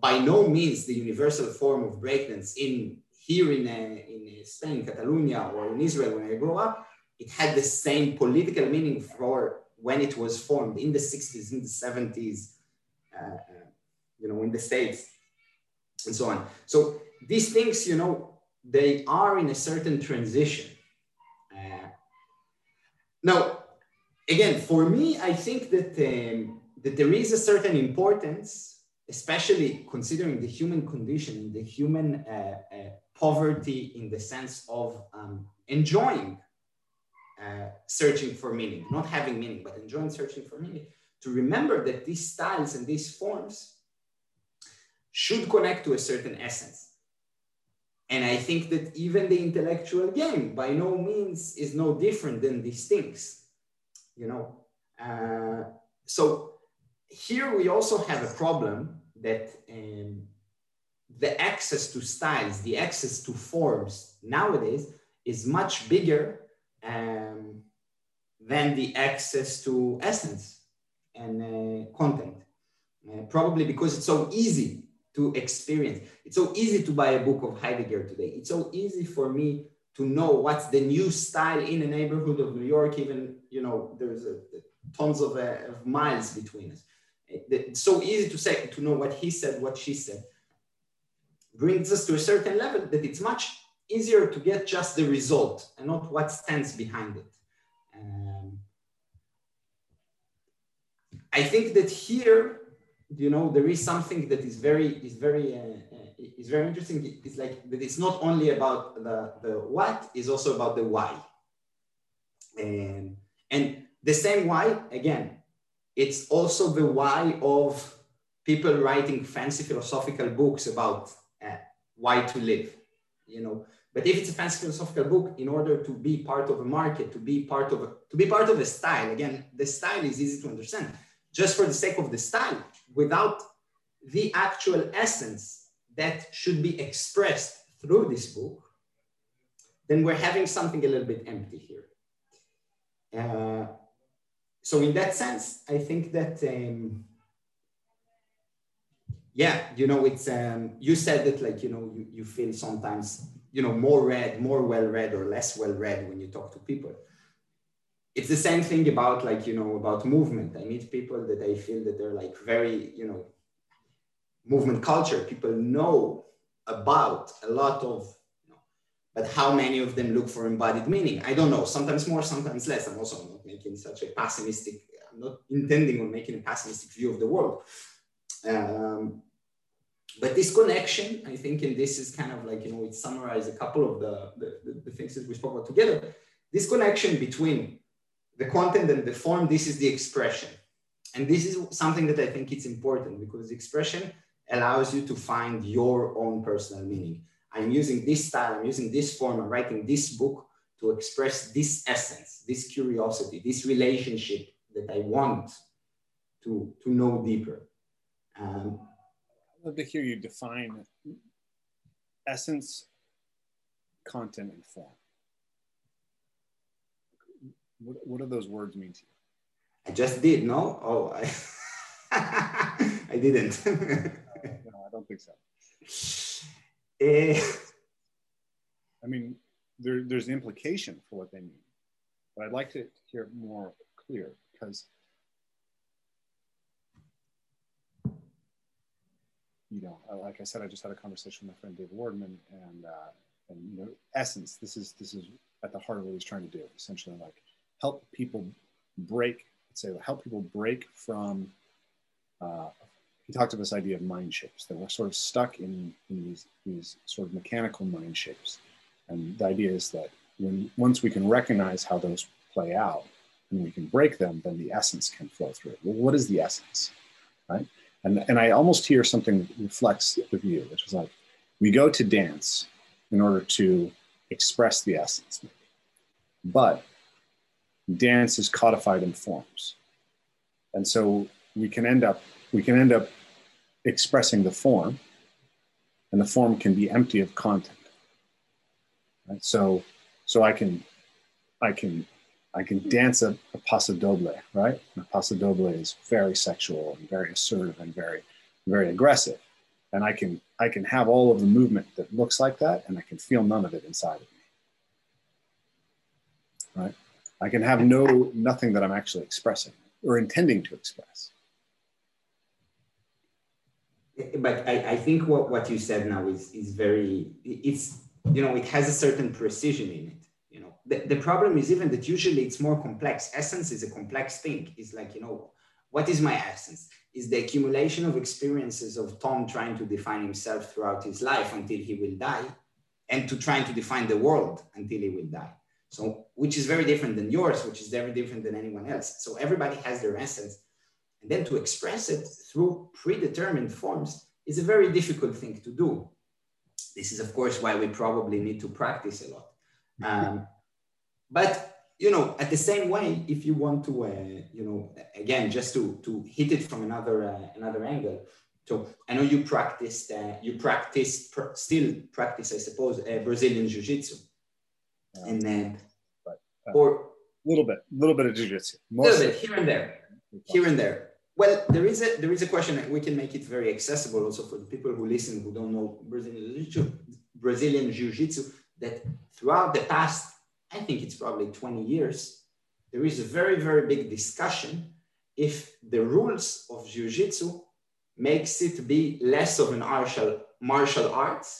By no means the universal form of breakdance in here in, uh, in Spain, Catalonia, or in Israel when I grew up, it had the same political meaning for when it was formed in the 60s, in the 70s, uh, uh, you know, in the States, and so on. So these things, you know, they are in a certain transition. Uh, now, again, for me, I think that, um, that there is a certain importance, especially considering the human condition, and the human uh, uh, poverty in the sense of um, enjoying uh, searching for meaning, not having meaning, but enjoying searching for meaning, to remember that these styles and these forms should connect to a certain essence. And I think that even the intellectual game by no means is no different than these things, you know. Uh, so here we also have a problem that um, the access to styles, the access to forms nowadays is much bigger um, than the access to essence and uh, content. Uh, probably because it's so easy to experience. It's so easy to buy a book of Heidegger today. It's so easy for me to know what's the new style in a neighborhood of New York. Even you know, there's a, tons of, uh, of miles between us. It's so easy to say to know what he said, what she said brings us to a certain level that it's much easier to get just the result and not what stands behind it. Um, I think that here, you know, there is something that is very, is very, uh, uh, is very interesting. It's like that it's not only about the, the what, is also about the why. And, and the same why, again, it's also the why of people writing fancy philosophical books about why to live, you know. But if it's a fancy philosophical book, in order to be part of a market, to be part of a, to be part of a style, again, the style is easy to understand. Just for the sake of the style, without the actual essence that should be expressed through this book, then we're having something a little bit empty here. Uh, so in that sense, I think that um, yeah you know it's um you said that like you know you, you feel sometimes you know more read more well read or less well read when you talk to people it's the same thing about like you know about movement i meet people that i feel that they're like very you know movement culture people know about a lot of but how many of them look for embodied meaning? I don't know. Sometimes more, sometimes less. I'm also not making such a pessimistic, I'm not intending on making a pessimistic view of the world. Um, but this connection, I think, and this is kind of like, you know, it summarized a couple of the, the, the things that we spoke about together. This connection between the content and the form, this is the expression. And this is something that I think it's important because expression allows you to find your own personal meaning. I'm using this style, I'm using this form, I'm writing this book to express this essence, this curiosity, this relationship that I want to, to know deeper. Um, I'd love to hear you define essence, content, and form. What, what do those words mean to you? I just did, no? Oh, I, [laughs] I didn't. [laughs] no, I don't think so. Uh, I mean, there, there's implication for what they mean, but I'd like to hear it more clear because you know, like I said, I just had a conversation with my friend David Wardman, and uh, and you know, essence. This is this is at the heart of what he's trying to do. Essentially, like help people break, say, help people break from. Uh, he talked of this idea of mind shapes that we're sort of stuck in, in these these sort of mechanical mind shapes, and the idea is that when once we can recognize how those play out and we can break them, then the essence can flow through. Well, what is the essence, right? And, and I almost hear something reflects with you, which is like, we go to dance in order to express the essence, but dance is codified in forms. And so we can end up, we can end up expressing the form and the form can be empty of content. Right? So, so I can, I can I can dance a, a paso doble, right? A paso doble is very sexual and very assertive and very, very aggressive. And I can I can have all of the movement that looks like that, and I can feel none of it inside of me. Right? I can have no nothing that I'm actually expressing or intending to express. But I, I think what, what you said now is, is very, it's, you know, it has a certain precision in it the, the problem is even that usually it's more complex. Essence is a complex thing. It's like, you know, what is my essence? Is the accumulation of experiences of Tom trying to define himself throughout his life until he will die, and to trying to define the world until he will die. So, which is very different than yours, which is very different than anyone else. So, everybody has their essence. And then to express it through predetermined forms is a very difficult thing to do. This is, of course, why we probably need to practice a lot. Um, but you know, at the same way, if you want to, uh, you know, again, just to to hit it from another uh, another angle. So I know you practiced, uh, you practice, pr- still practice, I suppose, uh, Brazilian jiu-jitsu, Um, and then, but, uh, or a little bit, a little bit of jujitsu. a little bit here and there, here and there. Well, there is a there is a question that we can make it very accessible also for the people who listen who don't know Brazilian jiu-jitsu, Brazilian jiu-jitsu. That throughout the past I think it's probably 20 years, there is a very, very big discussion if the rules of jiu-jitsu makes it be less of an martial, martial arts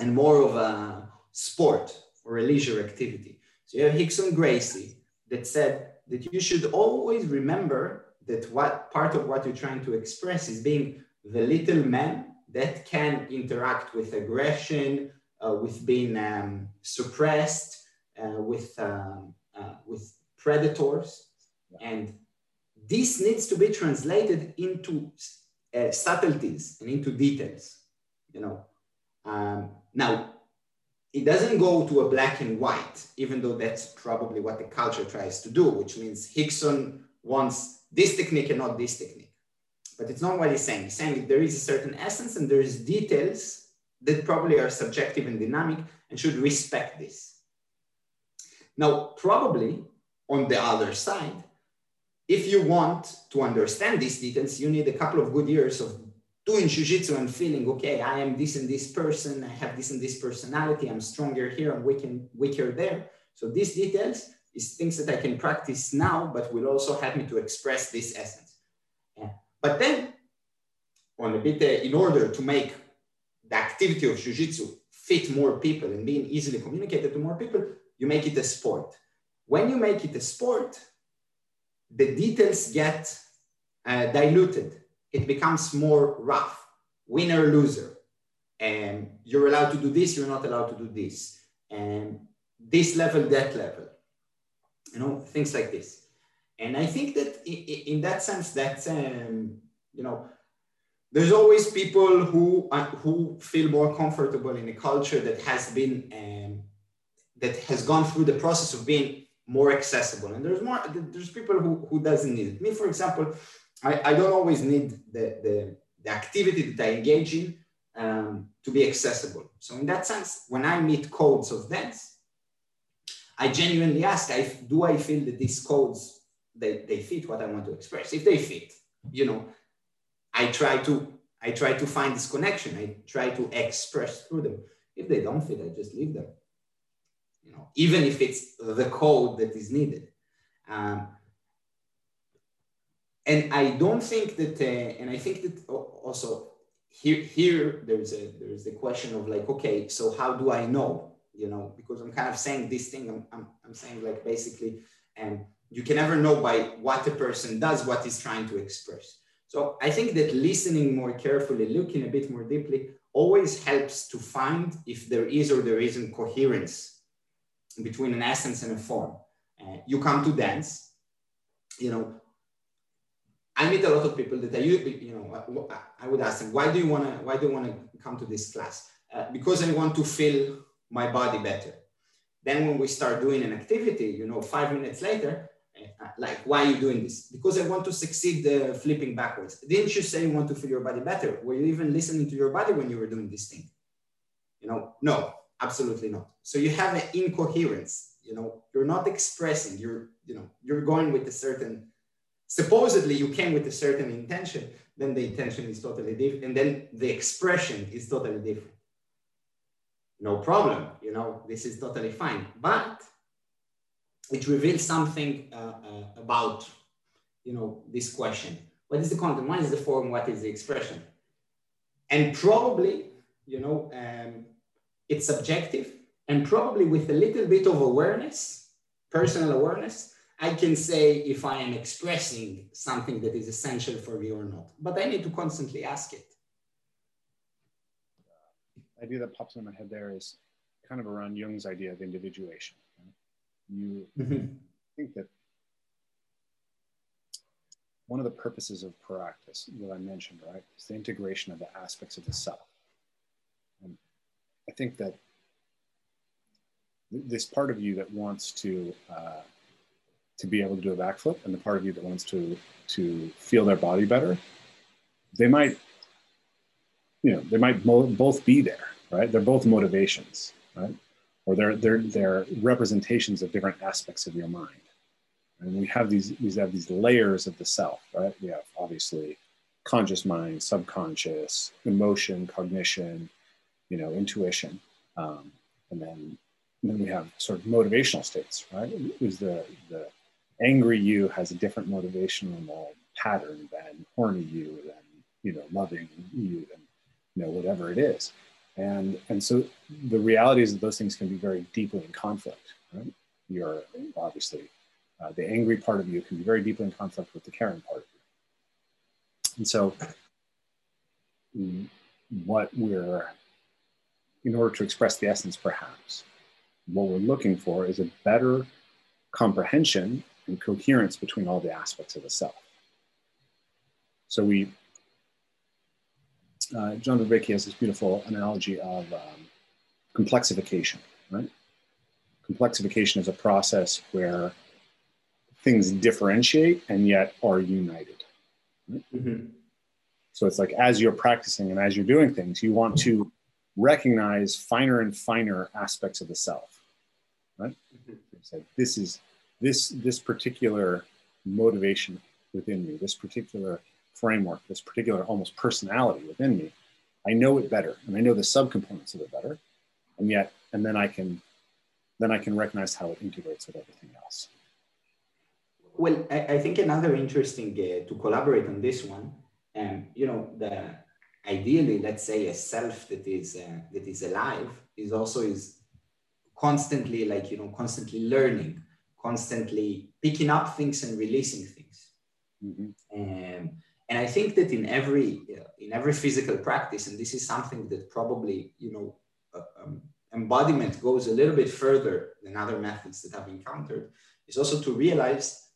and more of a sport or a leisure activity. So you have Rickson Gracie that said that you should always remember that what part of what you're trying to express is being the little man that can interact with aggression, with being um, suppressed, uh, with, um, uh, with predators. And this needs to be translated into uh, subtleties and into details, you know. Um, now, it doesn't go to a black and white, even though that's probably what the culture tries to do, which means Rickson wants this technique and not this technique. But it's not what he's saying. He's saying there is a certain essence and there's details that probably are subjective and dynamic and should respect this. Now, probably on the other side, if you want to understand these details, you need a couple of good years of doing jujitsu and feeling, okay, I am this and this person, I have this and this personality, I'm stronger here, I'm weak and weaker there. So these details is things that I can practice now, but will also help me to express this essence. Yeah. But then, on a bit, uh, in order to make the activity of jujitsu fit more people and being easily communicated to more people, you make it a sport. When you make it a sport, the details get uh, diluted. It becomes more rough, winner loser. And you're allowed to do this, you're not allowed to do this. And this level, that level, you know, things like this. And I think that in, that sense, that's, um, you know, there's always people who, uh, who feel more comfortable in a culture that has been, um, that has gone through the process of being more accessible. And there's more, there's people who, who doesn't need it. Me, for example, I, I don't always need the, the, the activity that I engage in um, to be accessible. So in that sense, when I meet codes of dance, I genuinely ask, I, do I feel that these codes, they, they fit what I want to express? If they fit, you know, I try to, I try to find this connection. I try to express through them. If they don't fit, I just leave them you know, even if it's the code that is needed. Um, and I don't think that, uh, and I think that also here, here there's a there's the question of like, okay, so how do I know? You know, because I'm kind of saying this thing. I'm I'm, I'm saying like basically, and um, you can never know by what a person does, what he's trying to express. So I think that listening more carefully, looking a bit more deeply, always helps to find if there is or there isn't coherence between an essence and a form. Uh, you come to dance, you know, I meet a lot of people that I, you know, I would ask them, why do you want to, why do you want to come to this class? Uh, because I want to feel my body better. Then when we start doing an activity, you know, five minutes later, like, why are you doing this? Because I want to succeed uh, flipping backwards. Didn't you say you want to feel your body better? Were you even listening to your body when you were doing this thing? You know, no. Absolutely not. So you have an incoherence. You know, you're not expressing. You're, you know, you're going with a certain. Supposedly, you came with a certain intention. Then the intention is totally different, and then the expression is totally different. No problem. You know, this is totally fine. But it reveals something uh, uh, about, you know, this question. What is the content? What is the form? What is the expression? And probably, you know, um, it's subjective and probably with a little bit of awareness, personal awareness, I can say if I am expressing something that is essential for me or not. But I need to constantly ask it. Idea that pops in my head there is kind of around Jung's idea of individuation. You mm-hmm. think that one of the purposes of practice that I mentioned, right, is the integration of the aspects of the self. I think that this part of you that wants to uh, to be able to do a backflip and the part of you that wants to to feel their body better, they might, you know, they might both be there, right? They're both motivations, right? Or they're they're they're representations of different aspects of your mind. And we have these we have these layers of the self, right? We have obviously conscious mind, subconscious, emotion, cognition, you know, intuition. Um, and then, and then we have sort of motivational states, right? Is the, the angry you has a different motivational pattern than horny you, than, you know, loving you, than, you know, whatever it is. And, and so the reality is that those things can be very deeply in conflict, right? You're obviously, uh, the angry part of you can be very deeply in conflict with the caring part of you. And so what we're in order to express the essence, perhaps. What we're looking for is a better comprehension and coherence between all the aspects of the self. So we, uh, John Vervaeke has this beautiful analogy of um, complexification, right? Complexification is a process where things differentiate and yet are united. Right? Mm-hmm. So it's like as you're practicing and as you're doing things, you want to recognize finer and finer aspects of the self right mm-hmm. this is this this particular motivation within me this particular framework this particular almost personality within me i know it better and i know the subcomponents of it better and yet and then i can then i can recognize how it integrates with everything else well i, I think another interesting uh, to collaborate on this one and um, you know the ideally, let's say a self that is uh, that is alive is also is constantly like you know constantly learning, constantly picking up things and releasing things. Mm-hmm. Um, and I think that in every uh, in every physical practice, and this is something that probably you know uh, um, embodiment goes a little bit further than other methods that I've encountered, is also to realize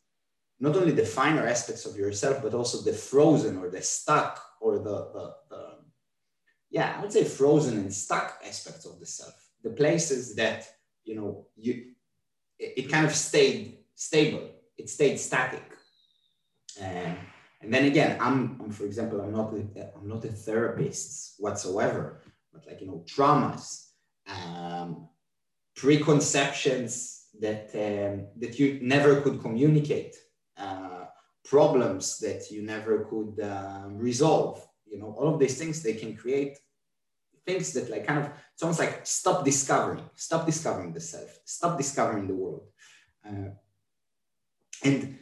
not only the finer aspects of yourself, but also the frozen or the stuck or the, the, the yeah, I would say frozen and stuck aspects of the self, the places that, you know, you, it, it kind of stayed stable, it stayed static. And, and then again, I'm, I'm, for example, I'm not, a, I'm not a therapist whatsoever, but like, you know, traumas, um, preconceptions that, um, that you never could communicate uh, problems that you never could um, resolve. You know, all of these things they can create things that like kind of it's almost like stop discovering, stop discovering the self, stop discovering the world, uh, and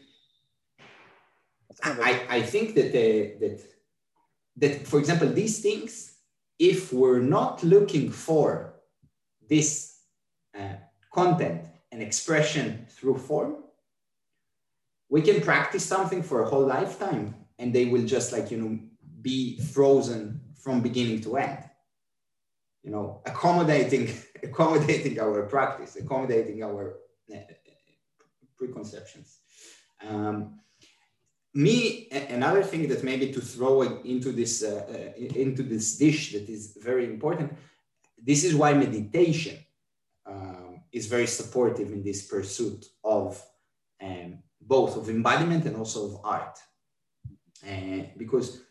I, I think that uh, that that for example these things, if we're not looking for this uh, content and expression through form, we can practice something for a whole lifetime and they will just like you know be frozen from beginning to end. You know accommodating [laughs] accommodating our practice accommodating our uh, preconceptions. Um, me another thing that maybe to throw into this uh, uh, into this dish that is very important this is why meditation um, is very supportive in this pursuit of um, both of embodiment and also of art. Uh, because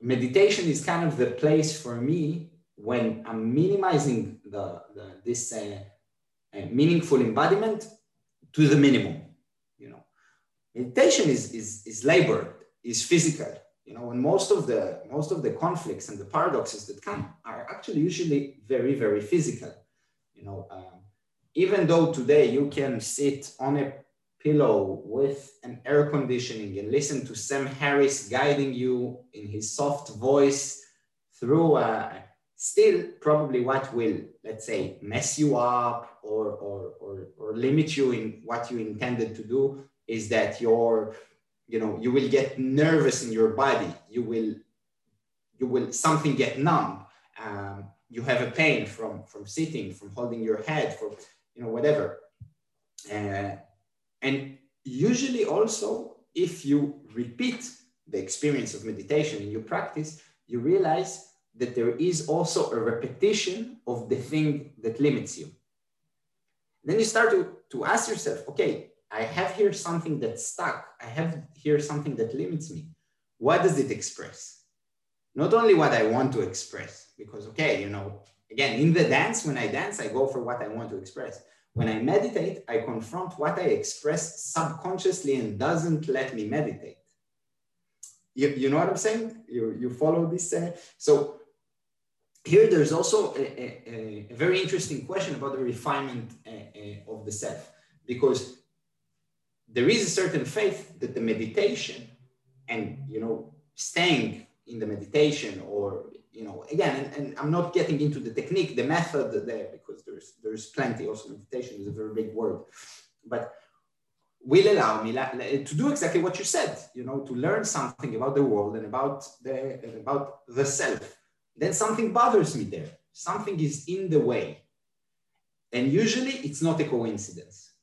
meditation is kind of the place for me when I'm minimizing the, the this uh, uh, meaningful embodiment to the minimum. Meditation is is is labor, is physical. You know, and most of the most of the conflicts and the paradoxes that come are actually usually very very physical. You know, um, even though today you can sit on a pillow with an air conditioning and listen to Sam Harris guiding you in his soft voice through uh, still probably what will, let's say, mess you up or, or, or, or limit you in what you intended to do is that your, you know, you will get nervous in your body. You will, you will, something get numb. Um, you have a pain from, from sitting, from holding your head, for, you know, whatever. Uh, and usually also, if you repeat the experience of meditation in your practice, you realize that there is also a repetition of the thing that limits you. Then you start to, to ask yourself, okay, I have here something that's stuck. I have here something that limits me. What does it express? Not only what I want to express, because, okay, you know, again, in the dance, when I dance, I go for what I want to express. When I meditate, I confront what I express subconsciously and doesn't let me meditate. You, you know what I'm saying? You, you follow this? Uh, so here there's also a, a, a, very interesting question about the refinement uh, uh, of the self, because there is a certain faith that the meditation and, you know, staying in the meditation or you know, again, and, and, I'm not getting into the technique, the method there, because there's there's plenty. Also, meditation is a very big word, but will allow me to do exactly what you said. You know, to learn something about the world and about the about the self. Then something bothers me there. Something is in the way, and usually it's not a coincidence.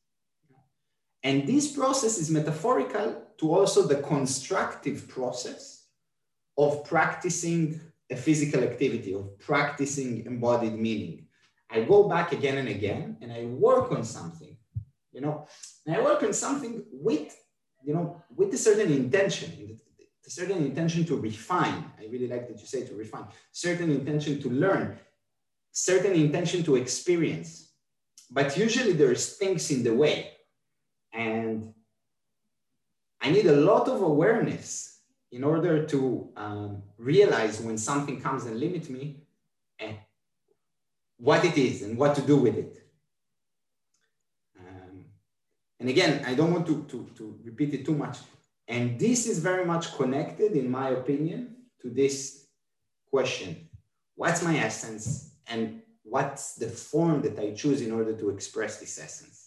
And this process is metaphorical to also the constructive process of practicing a physical activity of practicing embodied meaning. I go back again and again and I work on something, you know, and I work on something with, you know, with a certain intention, a certain intention to refine. I really like that you say to refine, certain intention to learn, certain intention to experience. But usually there's things in the way. And I need a lot of awareness in order to um, realize when something comes and limits me, eh, what it is and what to do with it. Um, and again, I don't want to, to, to repeat it too much. And this is very much connected, in my opinion, to this question what's my essence and what's the form that I choose in order to express this essence?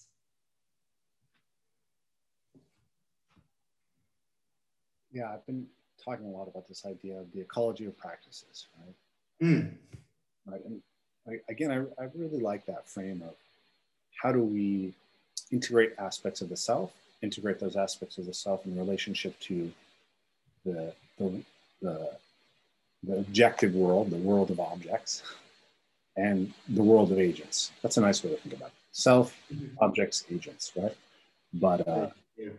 Yeah, I've been talking a lot about this idea of the ecology of practices, right? Mm. Right. And I, again, I, I really like that frame of how do we integrate aspects of the self, integrate those aspects of the self in relationship to the, the, the, the objective world, the world of objects, and the world of agents. That's a nice way to think about it. Self, mm-hmm. objects, agents, right? But uh, yeah.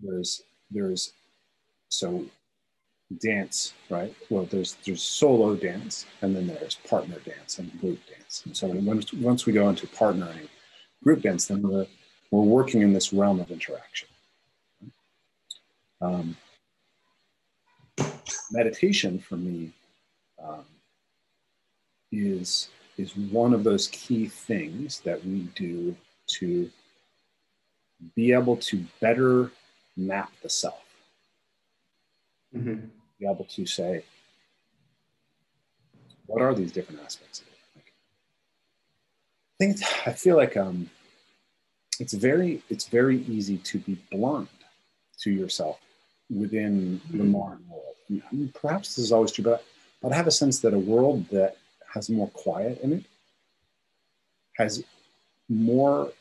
there's there's so dance, right? Well, there's there's solo dance, and then there's partner dance and group dance. And so once once we go into partnering, group dance, then we're we're working in this realm of interaction. Um, meditation for me um, is is one of those key things that we do to be able to better map the self. Mm-hmm. Be able to say, what are these different aspects of it? Like, I think I feel like um, it's very it's very easy to be blind to yourself within mm-hmm. the modern world. I mean, perhaps this is always true, but but I have a sense that a world that has more quiet in it has more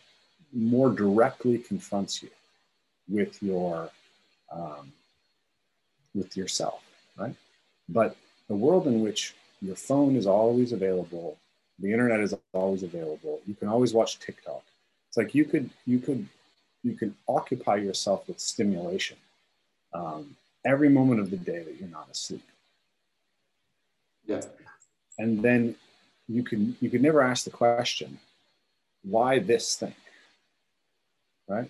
more directly confronts you with your um, with yourself, right? But the world in which your phone is always available, the internet is always available, you can always watch TikTok. It's like you could you could you can occupy yourself with stimulation um, every moment of the day that you're not asleep. Yeah. And then you can you could never ask the question, why this thing? Right?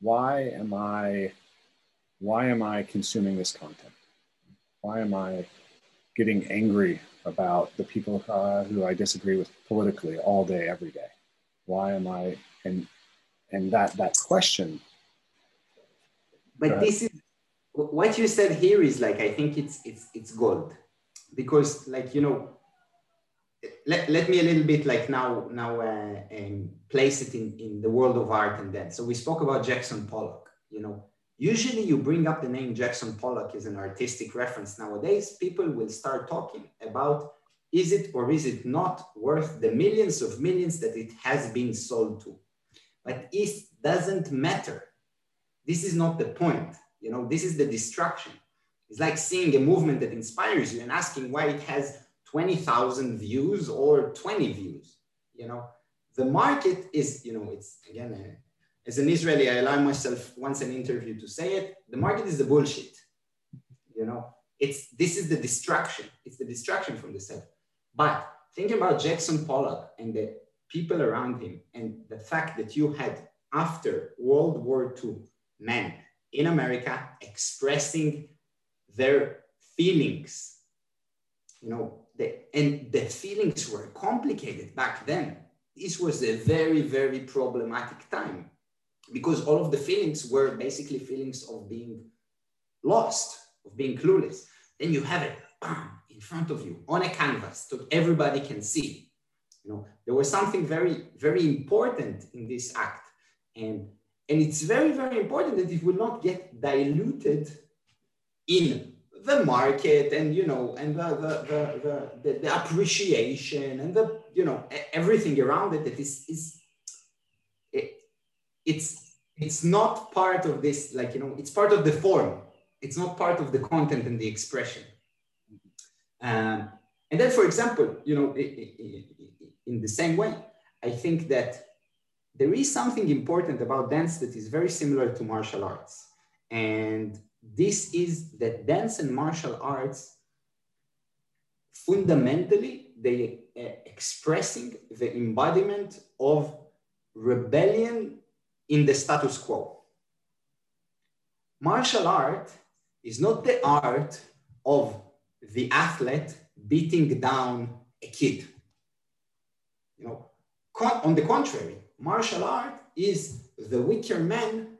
Why am I why am I consuming this content? Why am I getting angry about the people uh, who I disagree with politically all day, every day? Why am I and and that that question? But uh, this is what you said here is like I think it's it's it's gold because like you know let, let me a little bit like now now uh, um, place it in in the world of art and then so we spoke about Jackson Pollock you know usually you bring up the name Jackson Pollock as an artistic reference nowadays people will start talking about is it or is it not worth the millions of millions that it has been sold to but it doesn't matter this is not the point you know, this is the distraction. It's like seeing a movement that inspires you and asking why it has 20,000 views or 20 views. You know, the market is, you know, it's again, as an Israeli, I allow myself once an interview to say it. The market is the bullshit. You know, it's this is the distraction. It's the distraction from the self. But thinking about Jackson Pollock and the people around him and the fact that you had after World War II men in America expressing their feelings. You know, the, and the feelings were complicated back then. This was a very, very problematic time because all of the feelings were basically feelings of being lost, of being clueless. Then you have it bam, in front of you on a canvas so everybody can see. You know, there was something very, very important in this act. And and it's very, very important that it will not get diluted in the market and, you know, and the, the, the, the, the appreciation and the, you know, everything around it that is, is it's, it's not part of this, like, you know, it's part of the form. It's not part of the content and the expression. Um, and then, for example, you know, in the same way, I think that there is something important about dance that is very similar to martial arts. And this is that dance and martial arts fundamentally they uh, expressing the embodiment of rebellion in the status quo. Martial art is not the art of the athlete beating down a kid. You know, on the contrary, martial art is the weaker man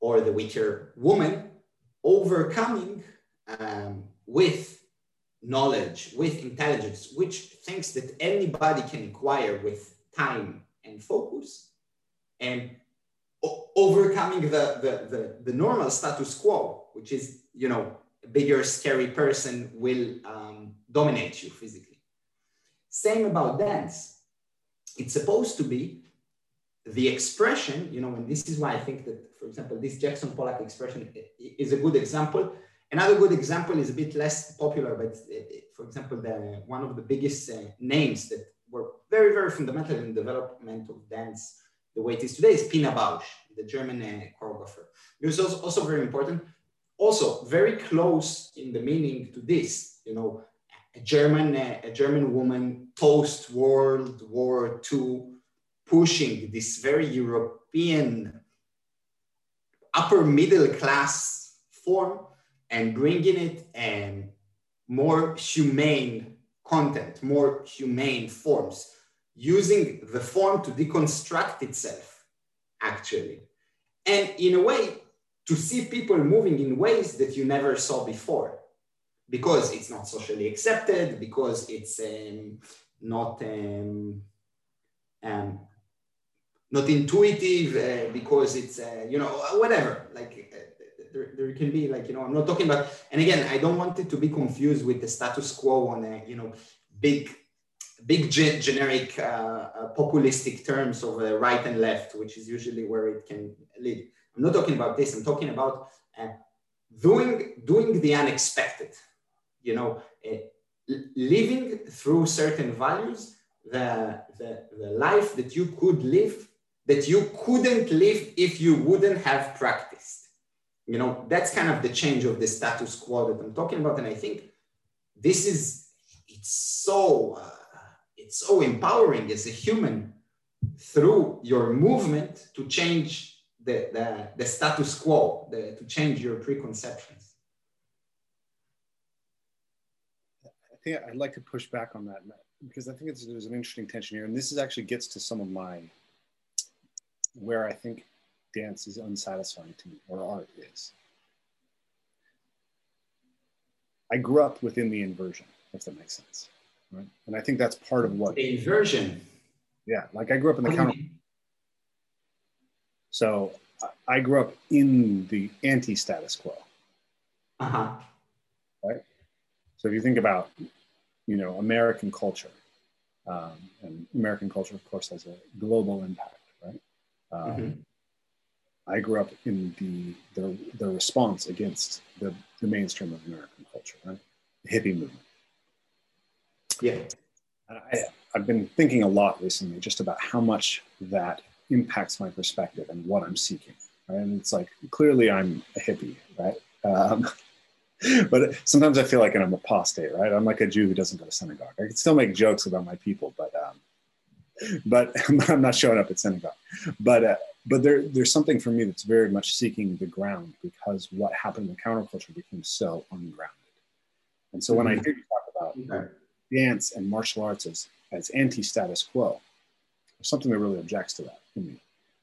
or the weaker woman overcoming um, with knowledge, with intelligence, which thinks that anybody can acquire with time and focus, and overcoming the, the, the, the, normal status quo, which is, you know, a bigger, scary person will um, dominate you physically. Same about dance. It's supposed to be the expression, you know, and this is why I think that, for example, this Jackson Pollock expression is a good example. Another good example is a bit less popular, but uh, for example, the, one of the biggest uh, names that were very, very fundamental in development of dance the way it is today is Pina Bausch, the German uh, choreographer. It was also, very important. Also, very close in the meaning to this, you know, a German, uh, a German woman post World War II pushing this very European upper middle class form and bringing it and more humane content, more humane forms, using the form to deconstruct itself, actually. And in a way, to see people moving in ways that you never saw before, because it's not socially accepted, because it's um, not um, um, not intuitive, uh, because it's uh, you know whatever. Like uh, there, there can be like you know I'm not talking about. And again, I don't want it to be confused with the status quo on a you know big big ge- generic uh, uh, populistic terms of uh, right and left, which is usually where it can lead. I'm not talking about this. I'm talking about uh, doing doing the unexpected. You know, living through certain values, the, the the life that you could live that you couldn't live if you wouldn't have practiced. You know, that's kind of the change of the status quo that I'm talking about, and I think this is it's so. Uh, it's so empowering as a human through your movement to change the, the, the status quo, the, to change your preconceptions. I think I'd like to push back on that because I think there's an interesting tension here. And this is actually gets to some of my, where I think dance is unsatisfying to me or art is. I grew up within the inversion, if that makes sense right? And I think that's part of what the inversion. Yeah, like I grew up in the counter. So I grew up in the anti-status quo. Uh huh. Right. So if you think about, you know, American culture, um, and American culture, of course, has a global impact, right? Um, mm-hmm. I grew up in the, the the response against the, the mainstream of American culture, right? The hippie movement yeah. I, I've been thinking a lot recently just about how much that impacts my perspective and what I'm seeking. Right? And it's like clearly I'm a hippie, right? Um, [laughs] but sometimes I feel like I'm apostate, right? I'm like a Jew who doesn't go to synagogue. I can still make jokes about my people, but um, but [laughs] I'm not showing up at synagogue. But uh, but there there's something for me that's very much seeking the ground because what happened in the counterculture became so ungrounded. And so when mm-hmm. I hear you talk about dance and martial arts as, as anti-status quo. There's something that really objects to that in me,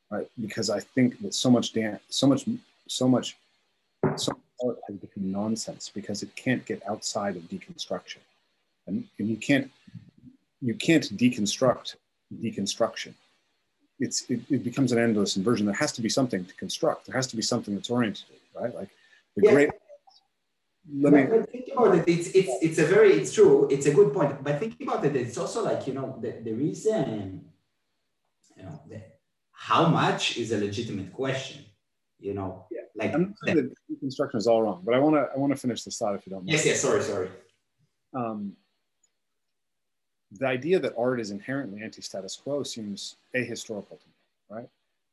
right? Because I think that so much dance, so much, so much, so much art has become nonsense because it can't get outside of deconstruction, and, and you can't, you can't deconstruct deconstruction. It's it, it becomes an endless inversion. There has to be something to construct. There has to be something that's oriented, right? Like the yeah. great let me about it it's it's it's a very it's true. It's a good point. But think about it it's also like you know the, the reason you know the, how much is a legitimate question you know? Yeah. like I'm not the, the construction is all wrong but i want to i want to finish this thought if you don't mind. Yes yes sorry sorry. Um, the idea that art is inherently anti-status quo seems ahistorical to me right?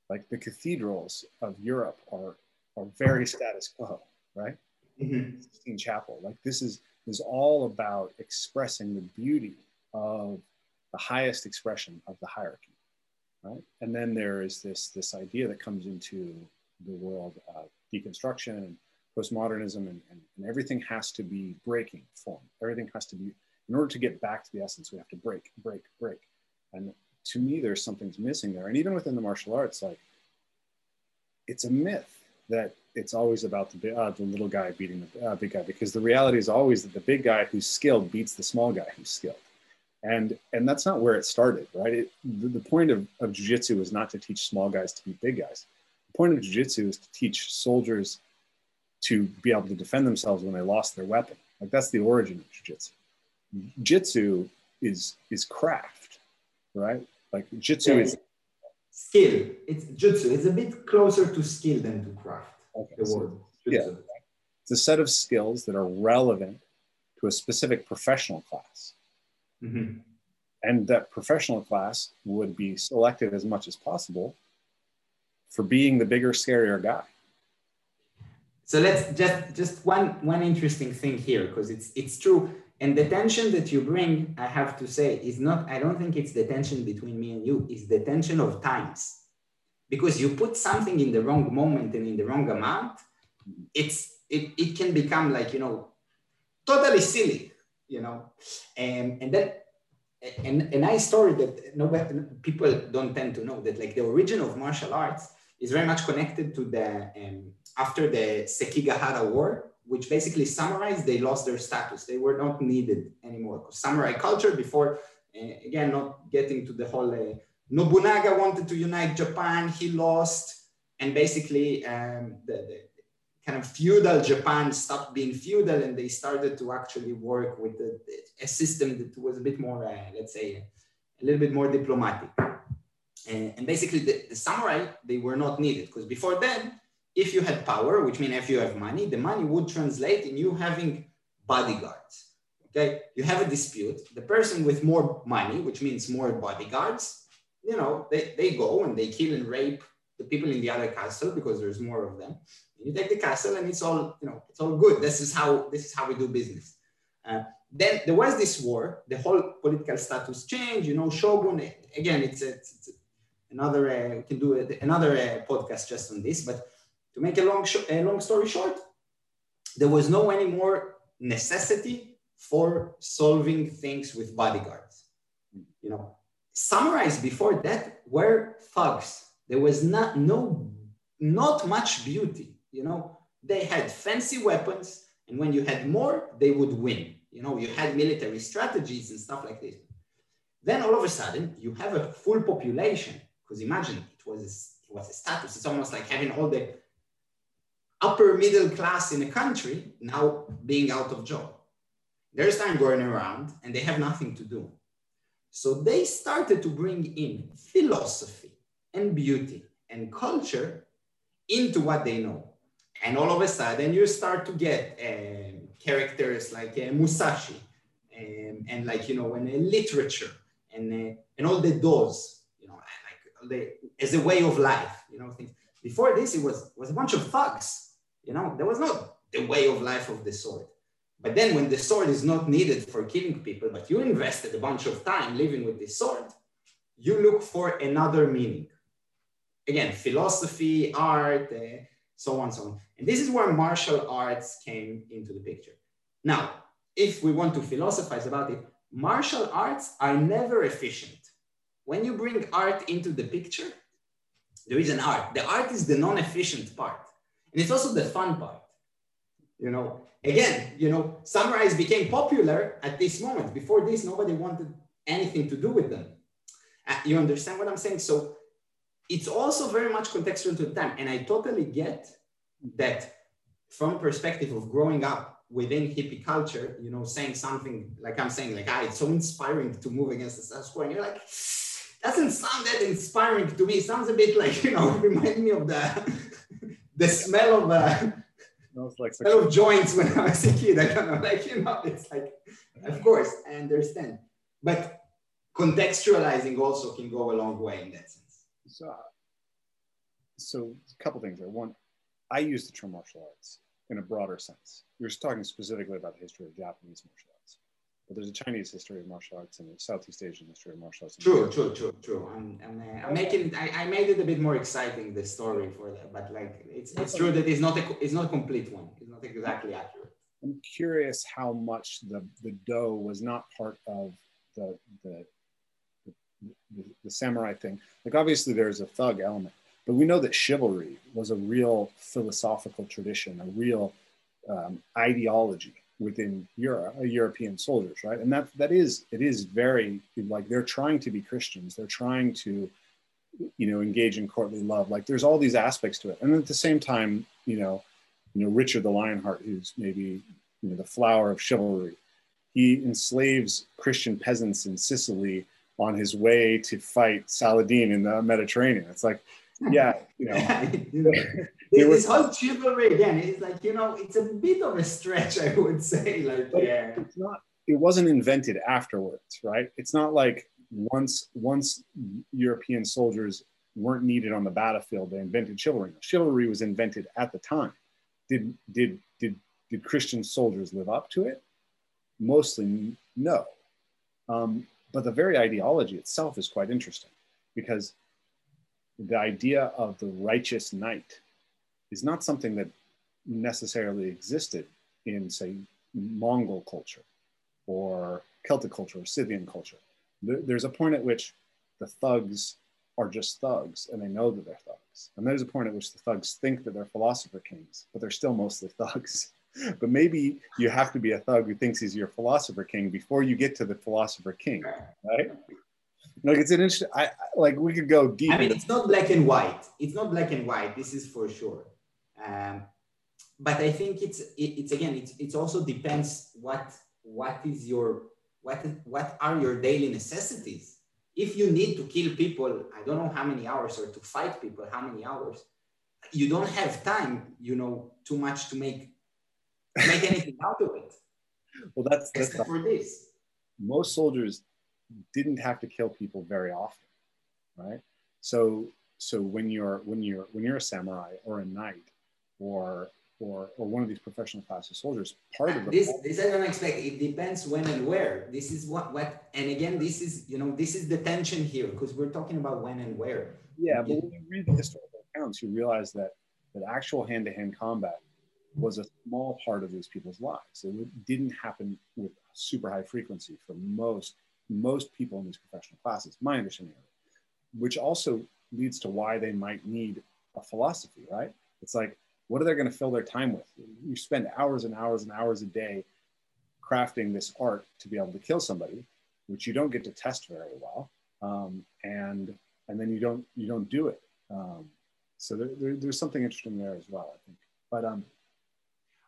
Like the cathedrals of europe are are very status quo right mm-hmm. Chapel. Like this is is all about expressing the beauty of the highest expression of the hierarchy, right? And then there is this this idea that comes into the world of deconstruction and postmodernism, and, and, and everything has to be breaking form. Everything has to be in order to get back to the essence. We have to break, break, break. And to me, there's something's missing there. And even within the martial arts, like it's a myth that it's always about the, uh, the little guy beating the uh, big guy because the reality is always that the big guy who's skilled beats the small guy who's skilled. And and that's not where it started right? It, the, the point of, of jiu-jitsu is not to teach small guys to beat big guys. The point of jiu-jitsu is to teach soldiers to be able to defend themselves when they lost their weapon. Like that's the origin of jiu-jitsu. Jiu-jitsu is is craft right? Like jiu-jitsu is skill it's jutsu. it's a bit closer to skill than to craft okay, the so, word yeah it's a set of skills that are relevant to a specific professional class Mm-hmm. And that professional class would be selected as much as possible for being the bigger, scarier guy. So let's just just one one interesting thing here because it's it's true. And the tension that you bring, I have to say, is not, I don't think it's the tension between me and you, it's the tension of times. Because you put something in the wrong moment and in the wrong amount, it's it, it can become like, you know, totally silly you know, and and that and a nice story that nobody, people don't tend to know that like the origin of martial arts is very much connected to the um, after the Sekigahara War, which basically summarized they lost their status. They were not needed anymore. Samurai culture before, uh, again, not getting to the whole. Uh, Nobunaga wanted to unite Japan. He lost, and basically um, the, the kind of feudal Japan stopped being feudal and they started to actually work with a, a system that was a bit more, uh, let's say, a little bit more diplomatic. And, and basically, the, the, samurai, they were not needed because before then, if you had power, which means if you have money, the money would translate in you having bodyguards. Okay, you have a dispute. The person with more money, which means more bodyguards, you know, they, they go and they kill and rape the people in the other castle because there's more of them you take the castle and it's all, you know, it's all good. This is how, this is how we do business. Uh, then there was this war, the whole political status changed, you know, Shogun, again, it's, a, it's another, uh, we can do a, another uh, podcast just on this, but to make a long, a long story short, there was no any more necessity for solving things with bodyguards. You know, samurais before that were thugs. There was not, no, not much beauty you know, they had fancy weapons, and when you had more, they would win. You know, you had military strategies and stuff like this. Then all of a sudden, you have a full population. Because imagine it was it was a status. It's almost like having all the upper middle class in a country now being out of job. There's time going around, and they have nothing to do. So they started to bring in philosophy and beauty and culture into what they know. And all of a sudden, you start to get um, characters like uh, Musashi um, and like, you know, and uh, literature and, uh, and all the doors, you know, like the, as a way of life, you know, things. Before this, it was, was a bunch of thugs, you know, there was not the way of life of the sword. But then when the sword is not needed for killing people, but you invested a bunch of time living with this sword, you look for another meaning. Again, philosophy, art, uh, so on, so on. And this is where martial arts came into the picture. Now, if we want to philosophize about it, martial arts are never efficient. When you bring art into the picture, there is an art. The art is the non-efficient part. And it's also the fun part. You know, again, you know, samurais became popular at this moment. Before this, nobody wanted anything to do with them. Uh, you understand what I'm saying? So it's also very much contextual to the time. And I totally get that from perspective of growing up within hippie culture, you know, saying something like I'm saying, like, ah, it's so inspiring to move against the status quo. And you're like, doesn't sound that inspiring to me. It sounds a bit like, [laughs] you know, remind me of the the smell of uh, [laughs] like smell of joints when I was a kid. I don't know, like, you know, it's like, of course, I understand. But contextualizing also can go a long way in that sense. So, so a couple things there. One, I use the term martial arts in a broader sense. You're talking specifically about the history of Japanese martial arts, but there's a Chinese history of martial arts and a Southeast Asian history of martial arts. True, true, true, true. I'm, I'm, uh, I'm making. I, I, made it a bit more exciting the story for that, but like it's it's true that it's not a it's not a complete one. It's not exactly accurate. I'm curious how much the the do was not part of the the the, the, the samurai thing. Like obviously there's a thug element, But we know that chivalry was a real philosophical tradition, a real um, ideology within Europe, uh, European soldiers, right? And that that is it is very like they're trying to be Christians. They're trying to, you know, engage in courtly love. Like there's all these aspects to it, and at the same time, you know, you know Richard the Lionheart, who's maybe you know the flower of chivalry, he enslaves Christian peasants in Sicily on his way to fight Saladin in the Mediterranean. It's like, yeah, you know. [laughs] this whole chivalry again. Is like you know it's a bit of a stretch i would [laughs] say like yeah. it's not it wasn't invented afterwards right? It's not like once once european soldiers weren't needed on the battlefield they invented chivalry. Chivalry was invented at the time. Did did did did christian soldiers live up to it? Mostly no. Um, but the very ideology itself is quite interesting because the idea of the righteous knight is not something that necessarily existed in, say, Mongol culture or Celtic culture or Scythian culture. There's a point at which the thugs are just thugs and they know that they're thugs. And there's a point at which the thugs think that they're philosopher kings, but they're still mostly [laughs] thugs. but maybe you have to be a thug who thinks he's your philosopher king before you get to the philosopher king, right? Like it's an interesting. I like we could go deep. I mean, it's not black and white. It's not black and white. This is for sure. Um, but I think it's it, it's again it's it's also depends what what is your what what are your daily necessities. If you need to kill people, I don't know how many hours, or to fight people, how many hours, you don't have time, you know, too much to make make anything out of it. [laughs] Well, that's that's Except for this. Most soldiers didn't have to kill people very often, right? So so when you're when you're when you're a samurai or a knight, or or, or one of these professional classes soldiers. Part of the this this I don't expect. It depends when and where. This is what what and again this is you know this is the tension here because we're talking about when and where. Yeah, but when you read the historical accounts, you realize that that actual hand-to-hand combat was a small part of these people's lives. It didn't happen with super high frequency for most most people in these professional classes. My understanding of it, which also leads to why they might need a philosophy, right? It's like what are they going to fill their time with? You spend hours and hours and hours a day crafting this art to be able to kill somebody, which you don't get to test very well, um, and and then you don't you don't do it. Um, so there, there, there's something interesting there as well, I think. But um,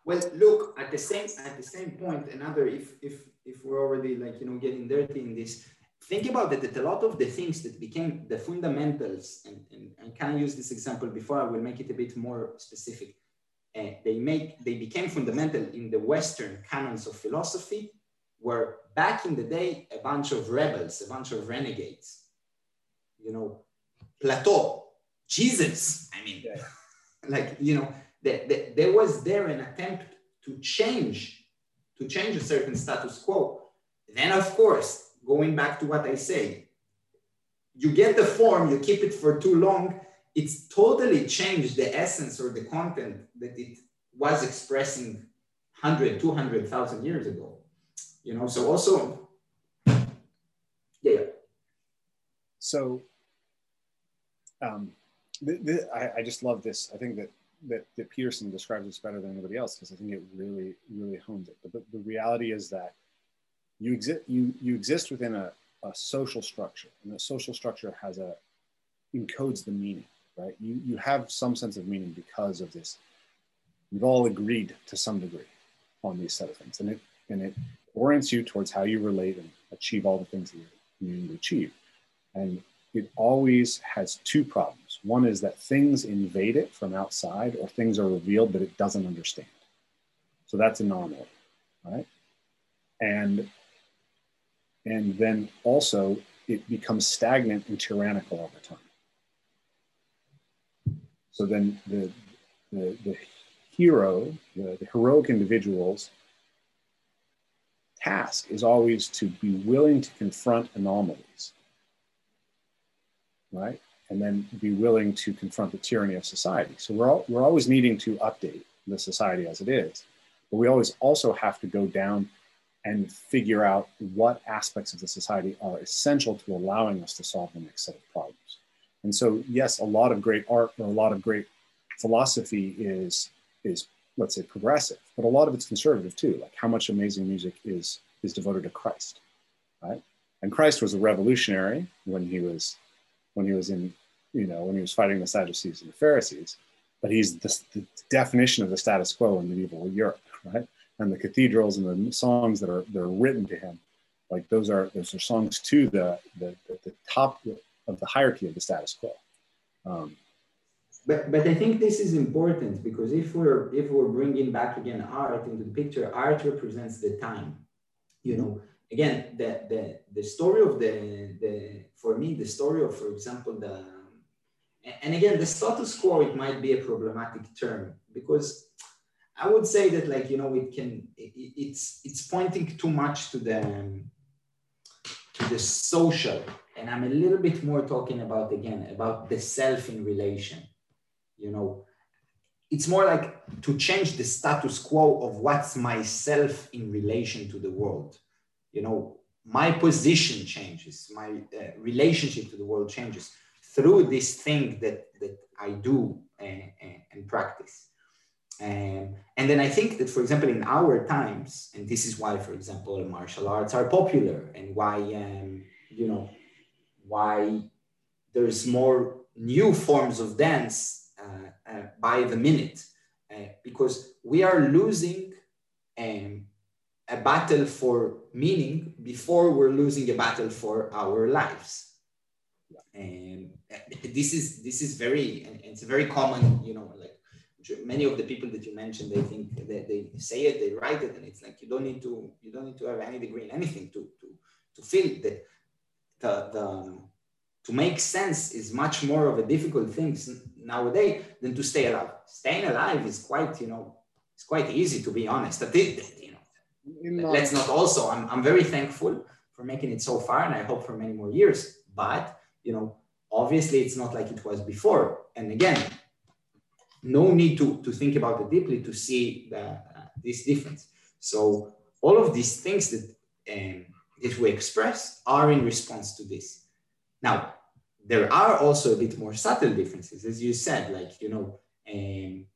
well, look at the same at the same point. Another, if if if we're already like you know getting dirty in this, think about it that a lot of the things that became the fundamentals, and, and, and can I use this example before I will make it a bit more specific. Uh, they make they became fundamental in the Western canons of philosophy, were back in the day a bunch of rebels, a bunch of renegades. You know, Plato, Jesus. I mean, yeah. [laughs] like you know, the, the, there was there an attempt to change to change a certain status quo. Then, of course, going back to what I say, you get the form, you keep it for too long, it's totally changed the essence or the content that it was expressing 100, 200,000 years ago. You know, so also, yeah. So, um, I, I just love this. I think that, that, that Peterson describes this better than anybody else because I think it really, really hones it. But the, the reality is that you exist you you exist within a, a social structure and the social structure has a encodes the meaning right? You you have some sense of meaning because of this. We've all agreed to some degree on these set of things and it and it orients you towards how you relate and achieve all the things that you need to achieve. And it always has two problems. One is that things invade it from outside or things are revealed that it doesn't understand. So that's anomaly right? And and then also it becomes stagnant and tyrannical over time. So then the, the, the hero, the, the heroic individual's task is always to be willing to confront anomalies, right? And then be willing to confront the tyranny of society. So we're, all, we're always needing to update the society as it is, but we always also have to go down and figure out what aspects of the society are essential to allowing us to solve the next set of problems. And so, yes, a lot of great art or a lot of great philosophy is is let's say progressive, but a lot of it's conservative too. Like how much amazing music is is devoted to Christ, right? And Christ was a revolutionary when he was when he was in you know when he was fighting the Sadducees and the Pharisees, but he's the, the definition of the status quo in medieval Europe, right? And the cathedrals and the songs that are that are written to him, like those are those are songs to the the, the, top of the hierarchy of the status quo. Um, but but I think this is important because if we're if we're bringing back again art into the picture, art represents the time. You know, again, the the the story of the the for me the story of, for example, the and again the status quo it might be a problematic term because I would say that like you know it can it, it's it's pointing too much to the um, to the social. And I'm a little bit more talking about again about the self in relation you know. It's more like to change the status quo of what's myself in relation to the world. You know my position changes my uh, relationship to the world changes through this thing that that i do and, and practice um, and then i think that for example in our times and this is why for example martial arts are popular and why um, you know why there's more new forms of dance uh, uh, by the minute uh, because we are losing um, a battle for meaning before we're losing a battle for our lives. And this is this is very and it's a very common you know like many of the people that you mentioned they think that they say it they write it and it's like you don't need to you don't need to have any degree in anything to to to feel that the the um, to make sense is much more of a difficult thing nowadays than to stay alive. Staying alive is quite, you know, it's quite easy to be honest. But you know, uh, let's not also. I'm, I'm very thankful for making it so far, and I hope for many more years. But you know, obviously, it's not like it was before. And again, no need to to think about it deeply to see the, uh, this difference. So all of these things that um, that we express are in response to this. Now, there are also a bit more subtle differences, as you said, like, you know, um,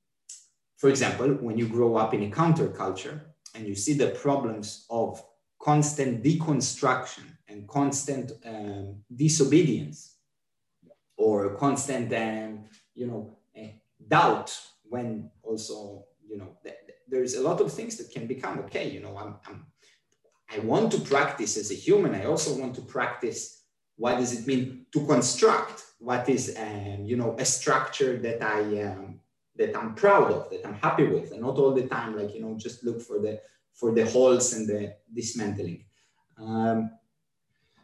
for example, when you grow up in a counterculture and you see the problems of constant deconstruction and constant um, disobedience or constant, um, you know, doubt when also, you know, th- there's a lot of things that can become okay. You know, I'm, I'm, I want to practice as a human. I also want to practice what does it mean to construct what is um, you know a structure that i um, that i'm proud of that i'm happy with and not all the time like you know just look for the for the holes and the dismantling um,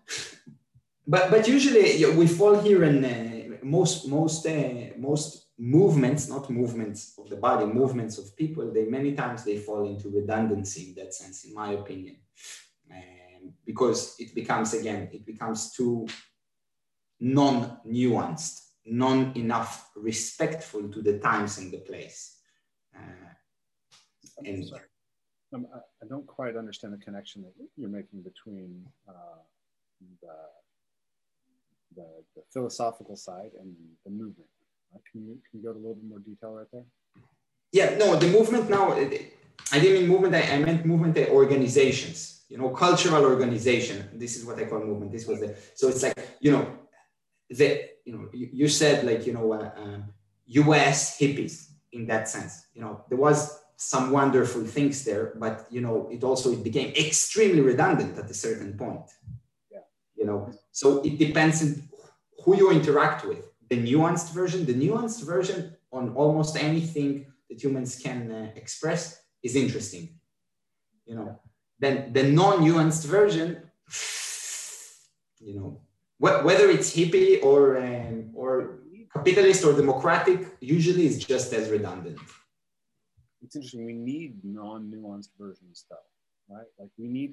[laughs] but but usually we fall here in uh, most most uh, most movements not movements of the body movements of people they many times they fall into redundancy in that sense in my opinion because it becomes again it becomes too non-nuanced non enough respectful to the times and the place uh, and sorry. Um, I don't quite understand the connection that you're making between uh, the, the, the, philosophical side and the movement. Can, you, can you go to a little bit more detail right there? Yeah, no, the movement now, I didn't mean movement, I, I meant movement organizations you know, cultural organization. This is what I call movement. This was the, so it's like, you know, the, you know, you, you said like, you know, uh, um, US hippies in that sense, you know, there was some wonderful things there, but, you know, it also, it became extremely redundant at a certain point. Yeah. You know, so it depends on who you interact with. The nuanced version, the nuanced version on almost anything that humans can uh, express is interesting. You know, then the non-nuanced version, you know, wh- whether it's hippie or um, or capitalist or democratic, usually is just as redundant. It's interesting. We need non-nuanced versions, though, right? Like we need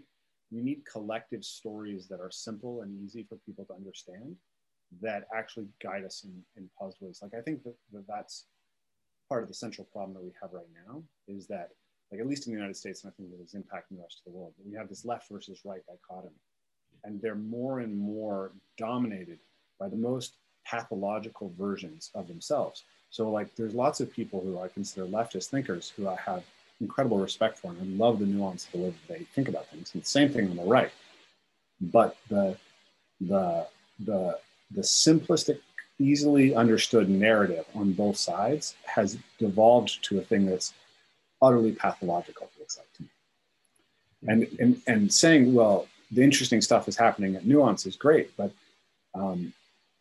we need collective stories that are simple and easy for people to understand that actually guide us in, in positive ways. Like I think that, that that's part of the central problem that we have right now is that like at least in the United States, and I think that is impacting the rest of the world. We have this left versus right dichotomy, and they're more and more dominated by the most pathological versions of themselves. So, like, there's lots of people who I consider leftist thinkers who I have incredible respect for and I love the nuance of the way that they think about things. And the same thing on the right. But the the the the simplistic, easily understood narrative on both sides has devolved to a thing that's utterly pathological, it looks like to me. And, and, and saying, well, the interesting stuff is happening at nuance is great, but um,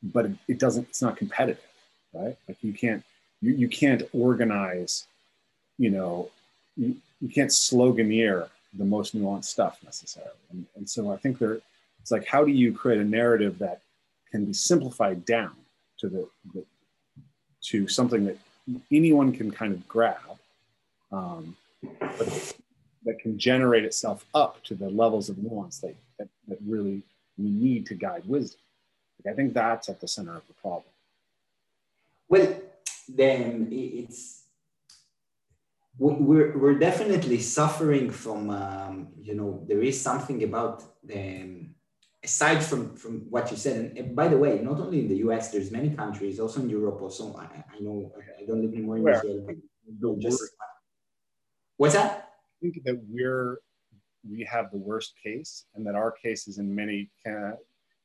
but it, it, doesn't. It's not competitive, right? Like you can't you, you can't organize, you know, you, you can't sloganeer the most nuanced stuff necessarily. And, and so I think there, it's like how do you create a narrative that can be simplified down to the, the to something that anyone can kind of grab, um, but that can generate itself up to the levels of nuance that, that, that really we need to guide wisdom. Like I think that's at the center of the problem. Well, then it's we're, we're definitely suffering from um, you know there is something about um, aside from from what you said and, by the way not only in the us there's many countries also in europe also i, I know i don't live anymore in Where? israel but just, what's that? I think that we're we have the worst case and that our case is in many uh,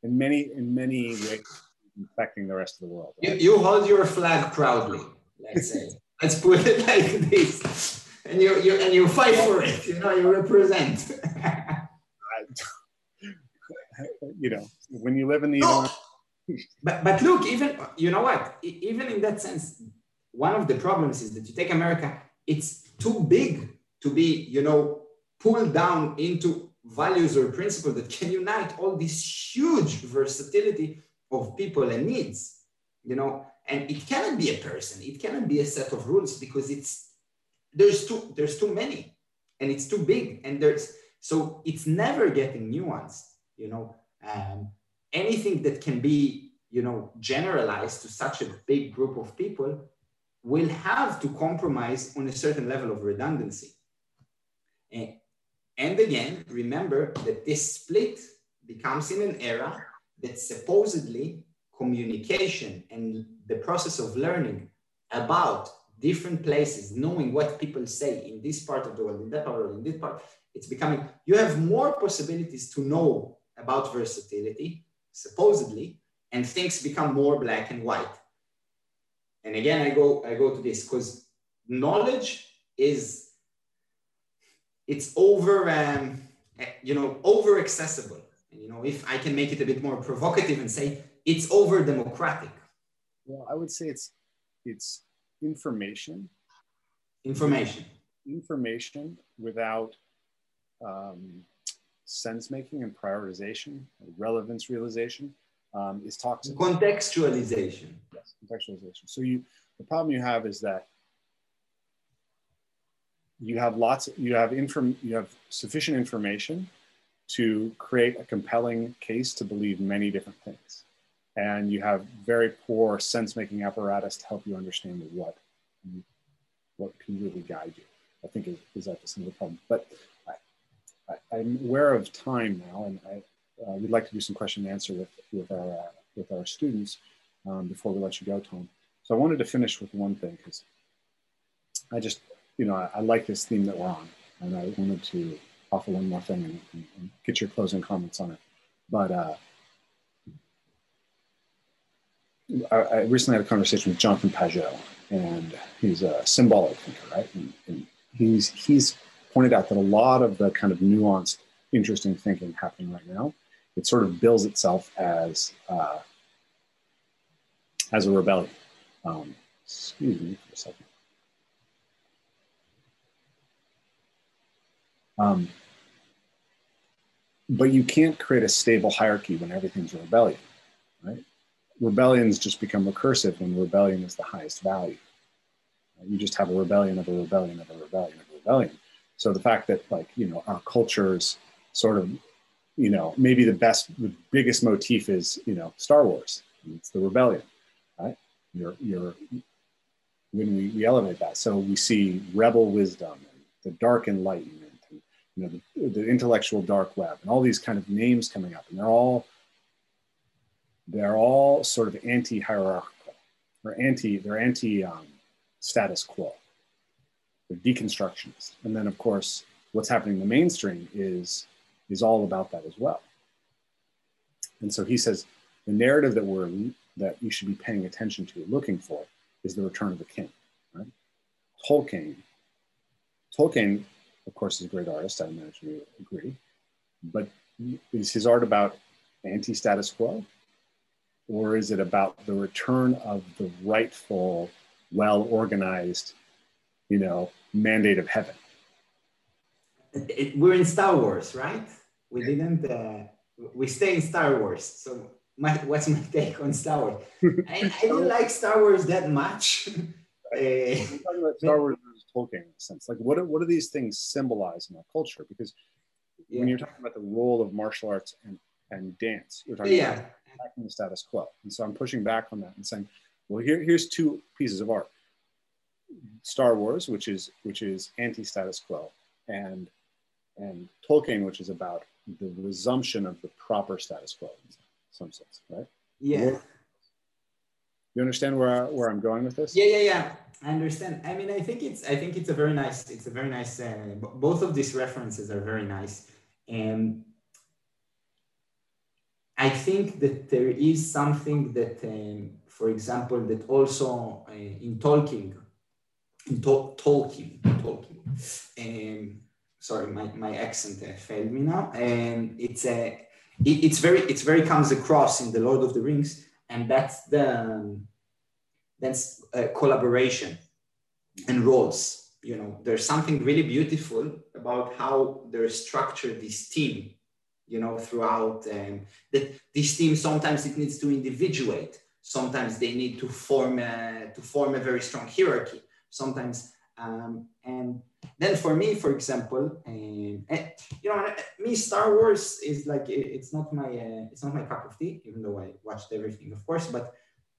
in many in many ways affecting the rest of the world. Right? you, you hold your flag proudly let's say. [laughs] Let's put it like this. And you, you and you fight for it you know you represent [laughs] you know, when you live in the no, but, but look, even you know what? Even in that sense, one of the problems is that you take America, it's too big to be, you know, pulled down into values or principles that can unite all this huge versatility of people and needs, you know, and it cannot be a person, it cannot be a set of rules because it's there's too there's too many and it's too big and there's so it's never getting nuanced you know um, anything that can be you know generalized to such a big group of people will have to compromise on a certain level of redundancy. And, and again remember that this split becomes in an era that supposedly communication and the process of learning about different places, knowing what people say in this part of the world, in that part, in this part, it's becoming, you have more possibilities to know about versatility, supposedly, and things become more black and white. And again, I go, I go to this because knowledge is, it's over, um, you know, over accessible. And, you know, if I can make it a bit more provocative and say it's over democratic. Well, I would say it's, it's information. Information. Information without um, sense making and prioritization, relevance realization um, is toxic. Contextualization. Yes, contextualization. So you, the problem you have is that you have lots, you have inform, you have sufficient information to create a compelling case to believe many different things. And you have very poor sense making apparatus to help you understand what, what can really guide you. I think is, is at the center of the problem. But I, am aware of time now, and I, uh, we'd like to do some question and answer with, with, our, uh, with our students um, before we let you go, Tom. So I wanted to finish with one thing because I just, you know, I, I, like this theme that we're on, and I wanted to offer one more thing and, and, and get your closing comments on it. But uh, I, I, recently had a conversation with Jonathan Pageau, and he's a symbolic thinker, right? And, and he's he's pointed out that a lot of the kind of nuanced, interesting thinking happening right now, it sort of bills itself as uh, as a rebellion. Um, excuse me for a second. Um, but you can't create a stable hierarchy when everything's a rebellion, right? Rebellions just become recursive when rebellion is the highest value. You just have a rebellion of a rebellion of a rebellion of a rebellion. So the fact that like, you know, our culture's sort of, you know, maybe the best, the biggest motif is, you know, Star Wars. It's the rebellion, right? You're, you're, when we, we elevate that. So we see rebel wisdom and the dark enlightenment and, you know, the, the intellectual dark web and all these kind of names coming up and they're all they're all sort of anti-hierarchical or anti they're anti um, status quo they're deconstructionist. And then of course what's happening in the mainstream is is all about that as well. And so he says the narrative that we're that you should be paying attention to looking for is the return of the king right? Tolkien tolkien of course is a great artist i imagine you agree but is his art about anti-status quo? Or is it about the return of the rightful well-organized you know mandate of heaven it, we're in star wars right we didn't uh, we stay in star wars so my, what's my [laughs] take on star wars I, I don't [laughs] like star wars that much [laughs] uh, talking about Star Wars versus Tolkien in a sense. Like, what do, what do these things symbolize in our culture? Because yeah. when you're talking about the role of martial arts and, and dance, you're talking yeah. about the status quo. And so I'm pushing back on that and saying, well, here, here's two pieces of art. Star Wars, which is which is anti-status quo, and and Tolkien, which is about the resumption of the proper status quo in some sense, right? Yeah. You understand where I, where I'm going with this? Yeah, yeah, yeah. I understand. I mean, I think it's I think it's a very nice it's a very nice. Uh, both of these references are very nice, and I think that there is something that, um, for example, that also uh, in Tolkien, in to- Tolkien, Tolkien. Um, sorry, my, my accent uh, failed me now. And it's a uh, it, it's very it's very comes across in the Lord of the Rings, and that's the um, that's uh, collaboration and roles. You know, there's something really beautiful about how they're structured this team you know, throughout um, that this team sometimes it needs to individuate. Sometimes they need to form a, to form a very strong hierarchy. Sometimes, um, and then for me, for example, um, and, you know, me Star Wars is like it's not my uh, it's not my cup of tea, even though I watched everything, of course. But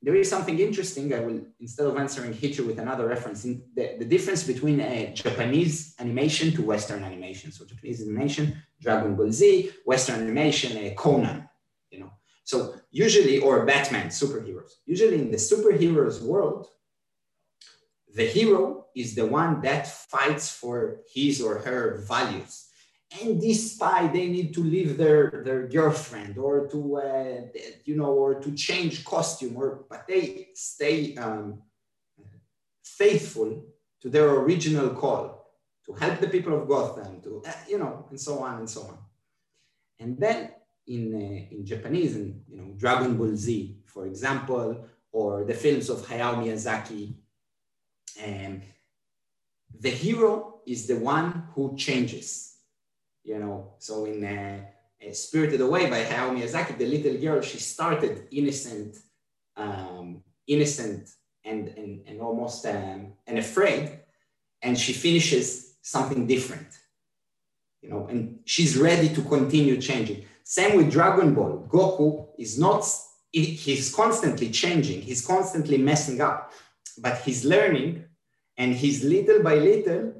there is something interesting. I will, instead of answering hit you with another reference, in the, the difference between Japanese animation to Western animation. So Japanese animation, Dragon Ball Z, Western animation, a Conan, you know. So usually, or Batman, superheroes. Usually in the superheroes world, the hero is the one that fights for his or her values. And despite they need to leave their, their girlfriend or to uh, you know or to change costume or but they stay um, faithful to their original call to help the people of gotham to uh, you know and so on and so on. And then in uh, in japanese and you know dragon ball z for example or the films of hayao miyazaki and the hero is the one who changes you know, so in uh, uh, Spirited Away by Hayao Miyazaki, the little girl, she started innocent, um, innocent and, and, and almost um, and afraid, and she finishes something different, you know, and she's ready to continue changing. Same with Dragon Ball. Goku is not, he's constantly changing, he's constantly messing up, but he's learning and he's little by little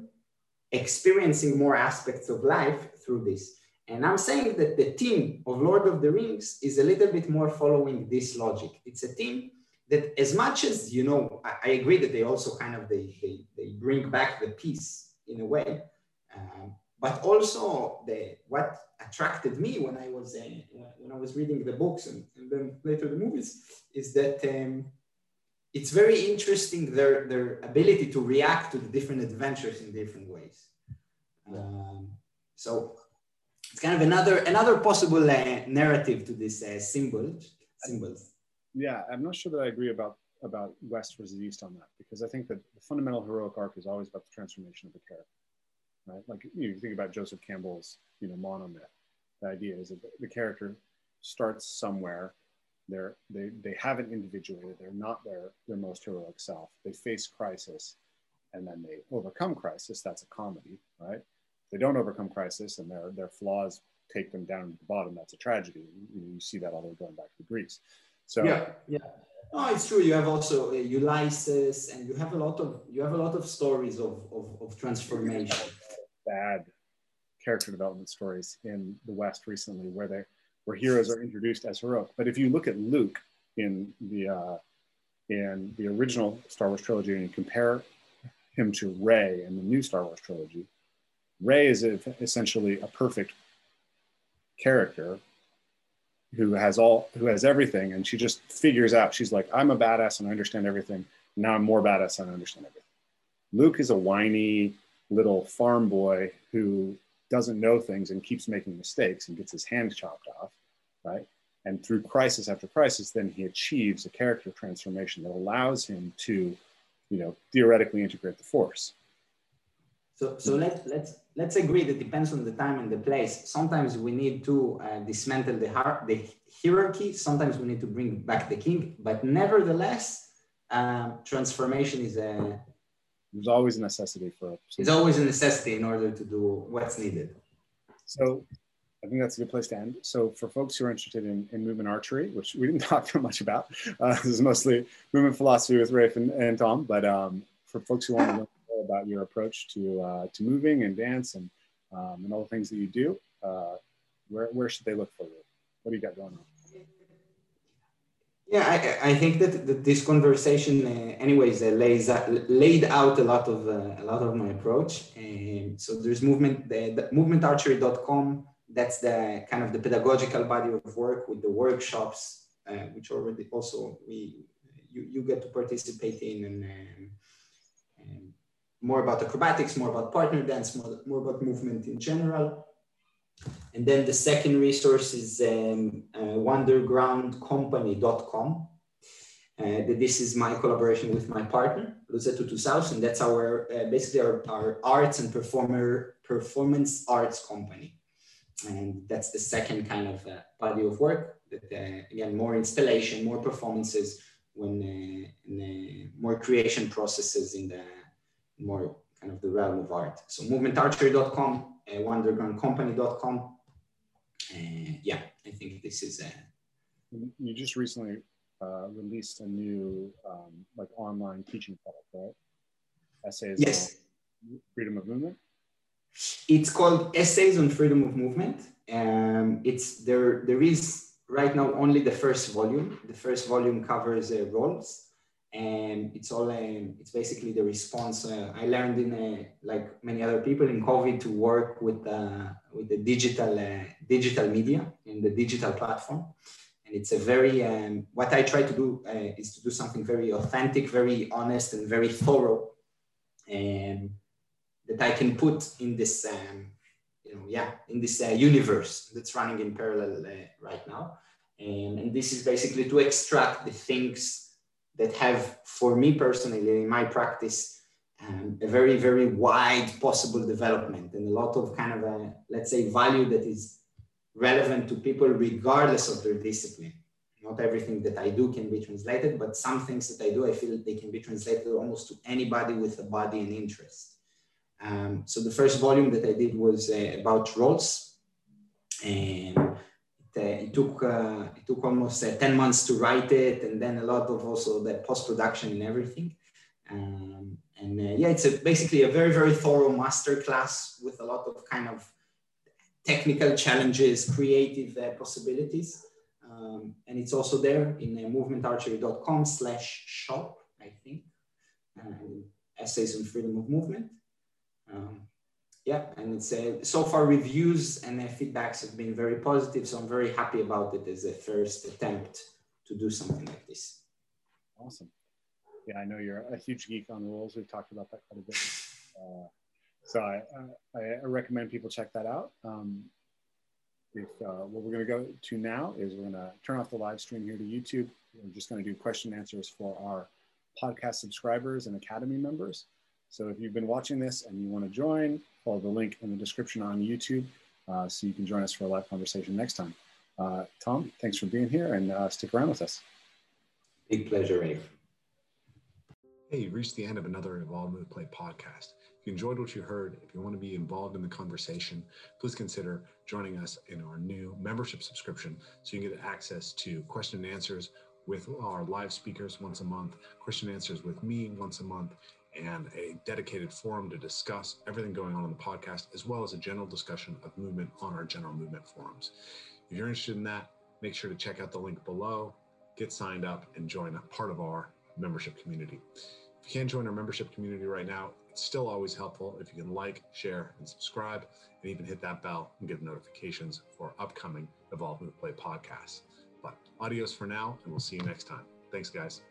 experiencing more aspects of life through this. And I'm saying that the team of Lord of the Rings is a little bit more following this logic. It's a team that as much as, you know, I, I agree that they also kind of, they, they, they bring back the peace in a way. Um, but also the, what attracted me when I was, uh, when I was reading the books and, and then later the movies is that um, it's very interesting their, their ability to react to the different adventures in different ways. Um, so it's kind of another another possible uh, narrative to this uh, symbol symbols. Yeah, I'm not sure that I agree about about West versus East on that because I think that the fundamental heroic arc is always about the transformation of the character, right? Like you, know, you think about Joseph Campbell's you know monomyth. The idea is that the character starts somewhere. They're, they, they haven't individuated. They're not their, their most heroic self. They face crisis and then they overcome crisis. That's a comedy, right? they don't overcome crisis and their, their flaws take them down to the bottom, that's a tragedy. You, you see that all the way going back to Greece. So yeah, yeah. No, it's true. You have also uh, Ulysses, and you have a lot of you have a lot of stories of of, of transformation. Bad character development stories in the West recently, where they where heroes are introduced as heroic. But if you look at Luke in the uh, in the original Star Wars trilogy and you compare him to Rey in the new Star Wars trilogy, Rey is essentially a perfect character who has all who has everything and she just figures out. She's like i'm a badass and i understand everything. Now i'm more badass and i understand everything. Luke is a whiny little farm boy who doesn't know things and keeps making mistakes and gets his hand chopped off right and through crisis after crisis then he achieves a character transformation that allows him to you know theoretically integrate the force so, so let, let's, let's agree that depends on the time and the place. Sometimes we need to uh, dismantle the, the hierarchy. Sometimes we need to bring back the king. But nevertheless, uh, transformation is a... There's always a necessity for... It's always a necessity in order to do what's needed. So I think that's a good place to end. So for folks who are interested in, in movement archery, which we didn't [laughs] talk too much about, uh, this is mostly movement philosophy with Rafe and, and Tom, but um, for folks who want to know more about your approach to uh, to moving and dance and um, and all the things that you do. Uh, where where should they look for you? What do you got going on? Yeah, I, I think that, that this conversation, uh, anyways, uh, lays laid out a lot of uh, a lot of my approach. And so there's movement, the, the movementarchery.com. That's the kind of the pedagogical body of work with the workshops, uh, which already also we you, you get to participate in and um, more about acrobatics, more about partner dance, more, more about movement in general. And then the second resource is um, uh, wondergroundcompany.com. Uh, this is my collaboration with my partner, Luzetto 2000. That's our uh, basically our, our arts and performer performance arts company. And that's the second kind of uh, body of work. That, uh, again, more installation, more performances, when uh, uh, more creation processes in the more kind of the realm of art. So movementarchery.com, uh, wondergroundcompany.com. Uh, yeah, I think this is. Uh, you just recently uh, released a new um, like online teaching product, right? Essays yes. on freedom of movement. It's called Essays on Freedom of Movement. Um, it's there. There is right now only the first volume. The first volume covers uh, roles and it's all um, it's basically the response uh, i learned in uh, like many other people in covid to work with uh, with the digital uh, digital media and the digital platform. And it's a very um, what i try to do uh, is to do something very authentic very honest and very thorough and that i can put in this um, you know yeah in this uh, universe that's running in parallel right now. And, and this is basically to extract the things that have, for me personally, in my practice, um, a very, very wide possible development and a lot of kind of a, let's say, value that is relevant to people regardless of their discipline. Not everything that I do can be translated, but some things that I do, I feel they can be translated almost to anybody with a body and interest. Um, so the first volume that I did was uh, about roles, and it took uh, it took almost uh, 10 months to write it and then a lot of also the post-production and everything. Um, and yeah it's a, basically a very very thorough master class with a lot of kind of technical challenges creative possibilities. Um, and it's also there in uh, movementarchery.com slash shop i think. Essays on freedom of movement. Um, yeah, and it's uh, so far reviews and uh, feedbacks have been very positive. So I'm very happy about it as a first attempt to do something like this. Awesome. Yeah, I know you're a huge geek on rules. We've talked about that quite a bit. [laughs] Uh, so I, I, I, recommend people check that out. Um, if uh, what we're going to go to now is we're going to turn off the live stream here to YouTube. We're just going to do question answers for our podcast subscribers and Academy members. So if you've been watching this and you want to join, follow the link in the description on YouTube uh, so you can join us for a live conversation next time. Uh, Tom, thanks for being here and uh, stick around with us. Big pleasure, Rafe. Hey, you've reached the end of another Evolve Move Play podcast. If you enjoyed what you heard, if you want to be involved in the conversation, please consider joining us in our new membership subscription so you can get access to question and answers with our live speakers once a month, question and answers with me once a month, and a dedicated forum to discuss everything going on in the podcast, as well as a general discussion of movement on our general movement forums. If you're interested in that, make sure to check out the link below, get signed up, and join a part of our membership community. If you can't join our membership community right now, it's still always helpful if you can like, share, and subscribe, and even hit that bell and get notifications for upcoming Evolve Move Play podcasts. But adios for now, and we'll see you next time. Thanks, guys.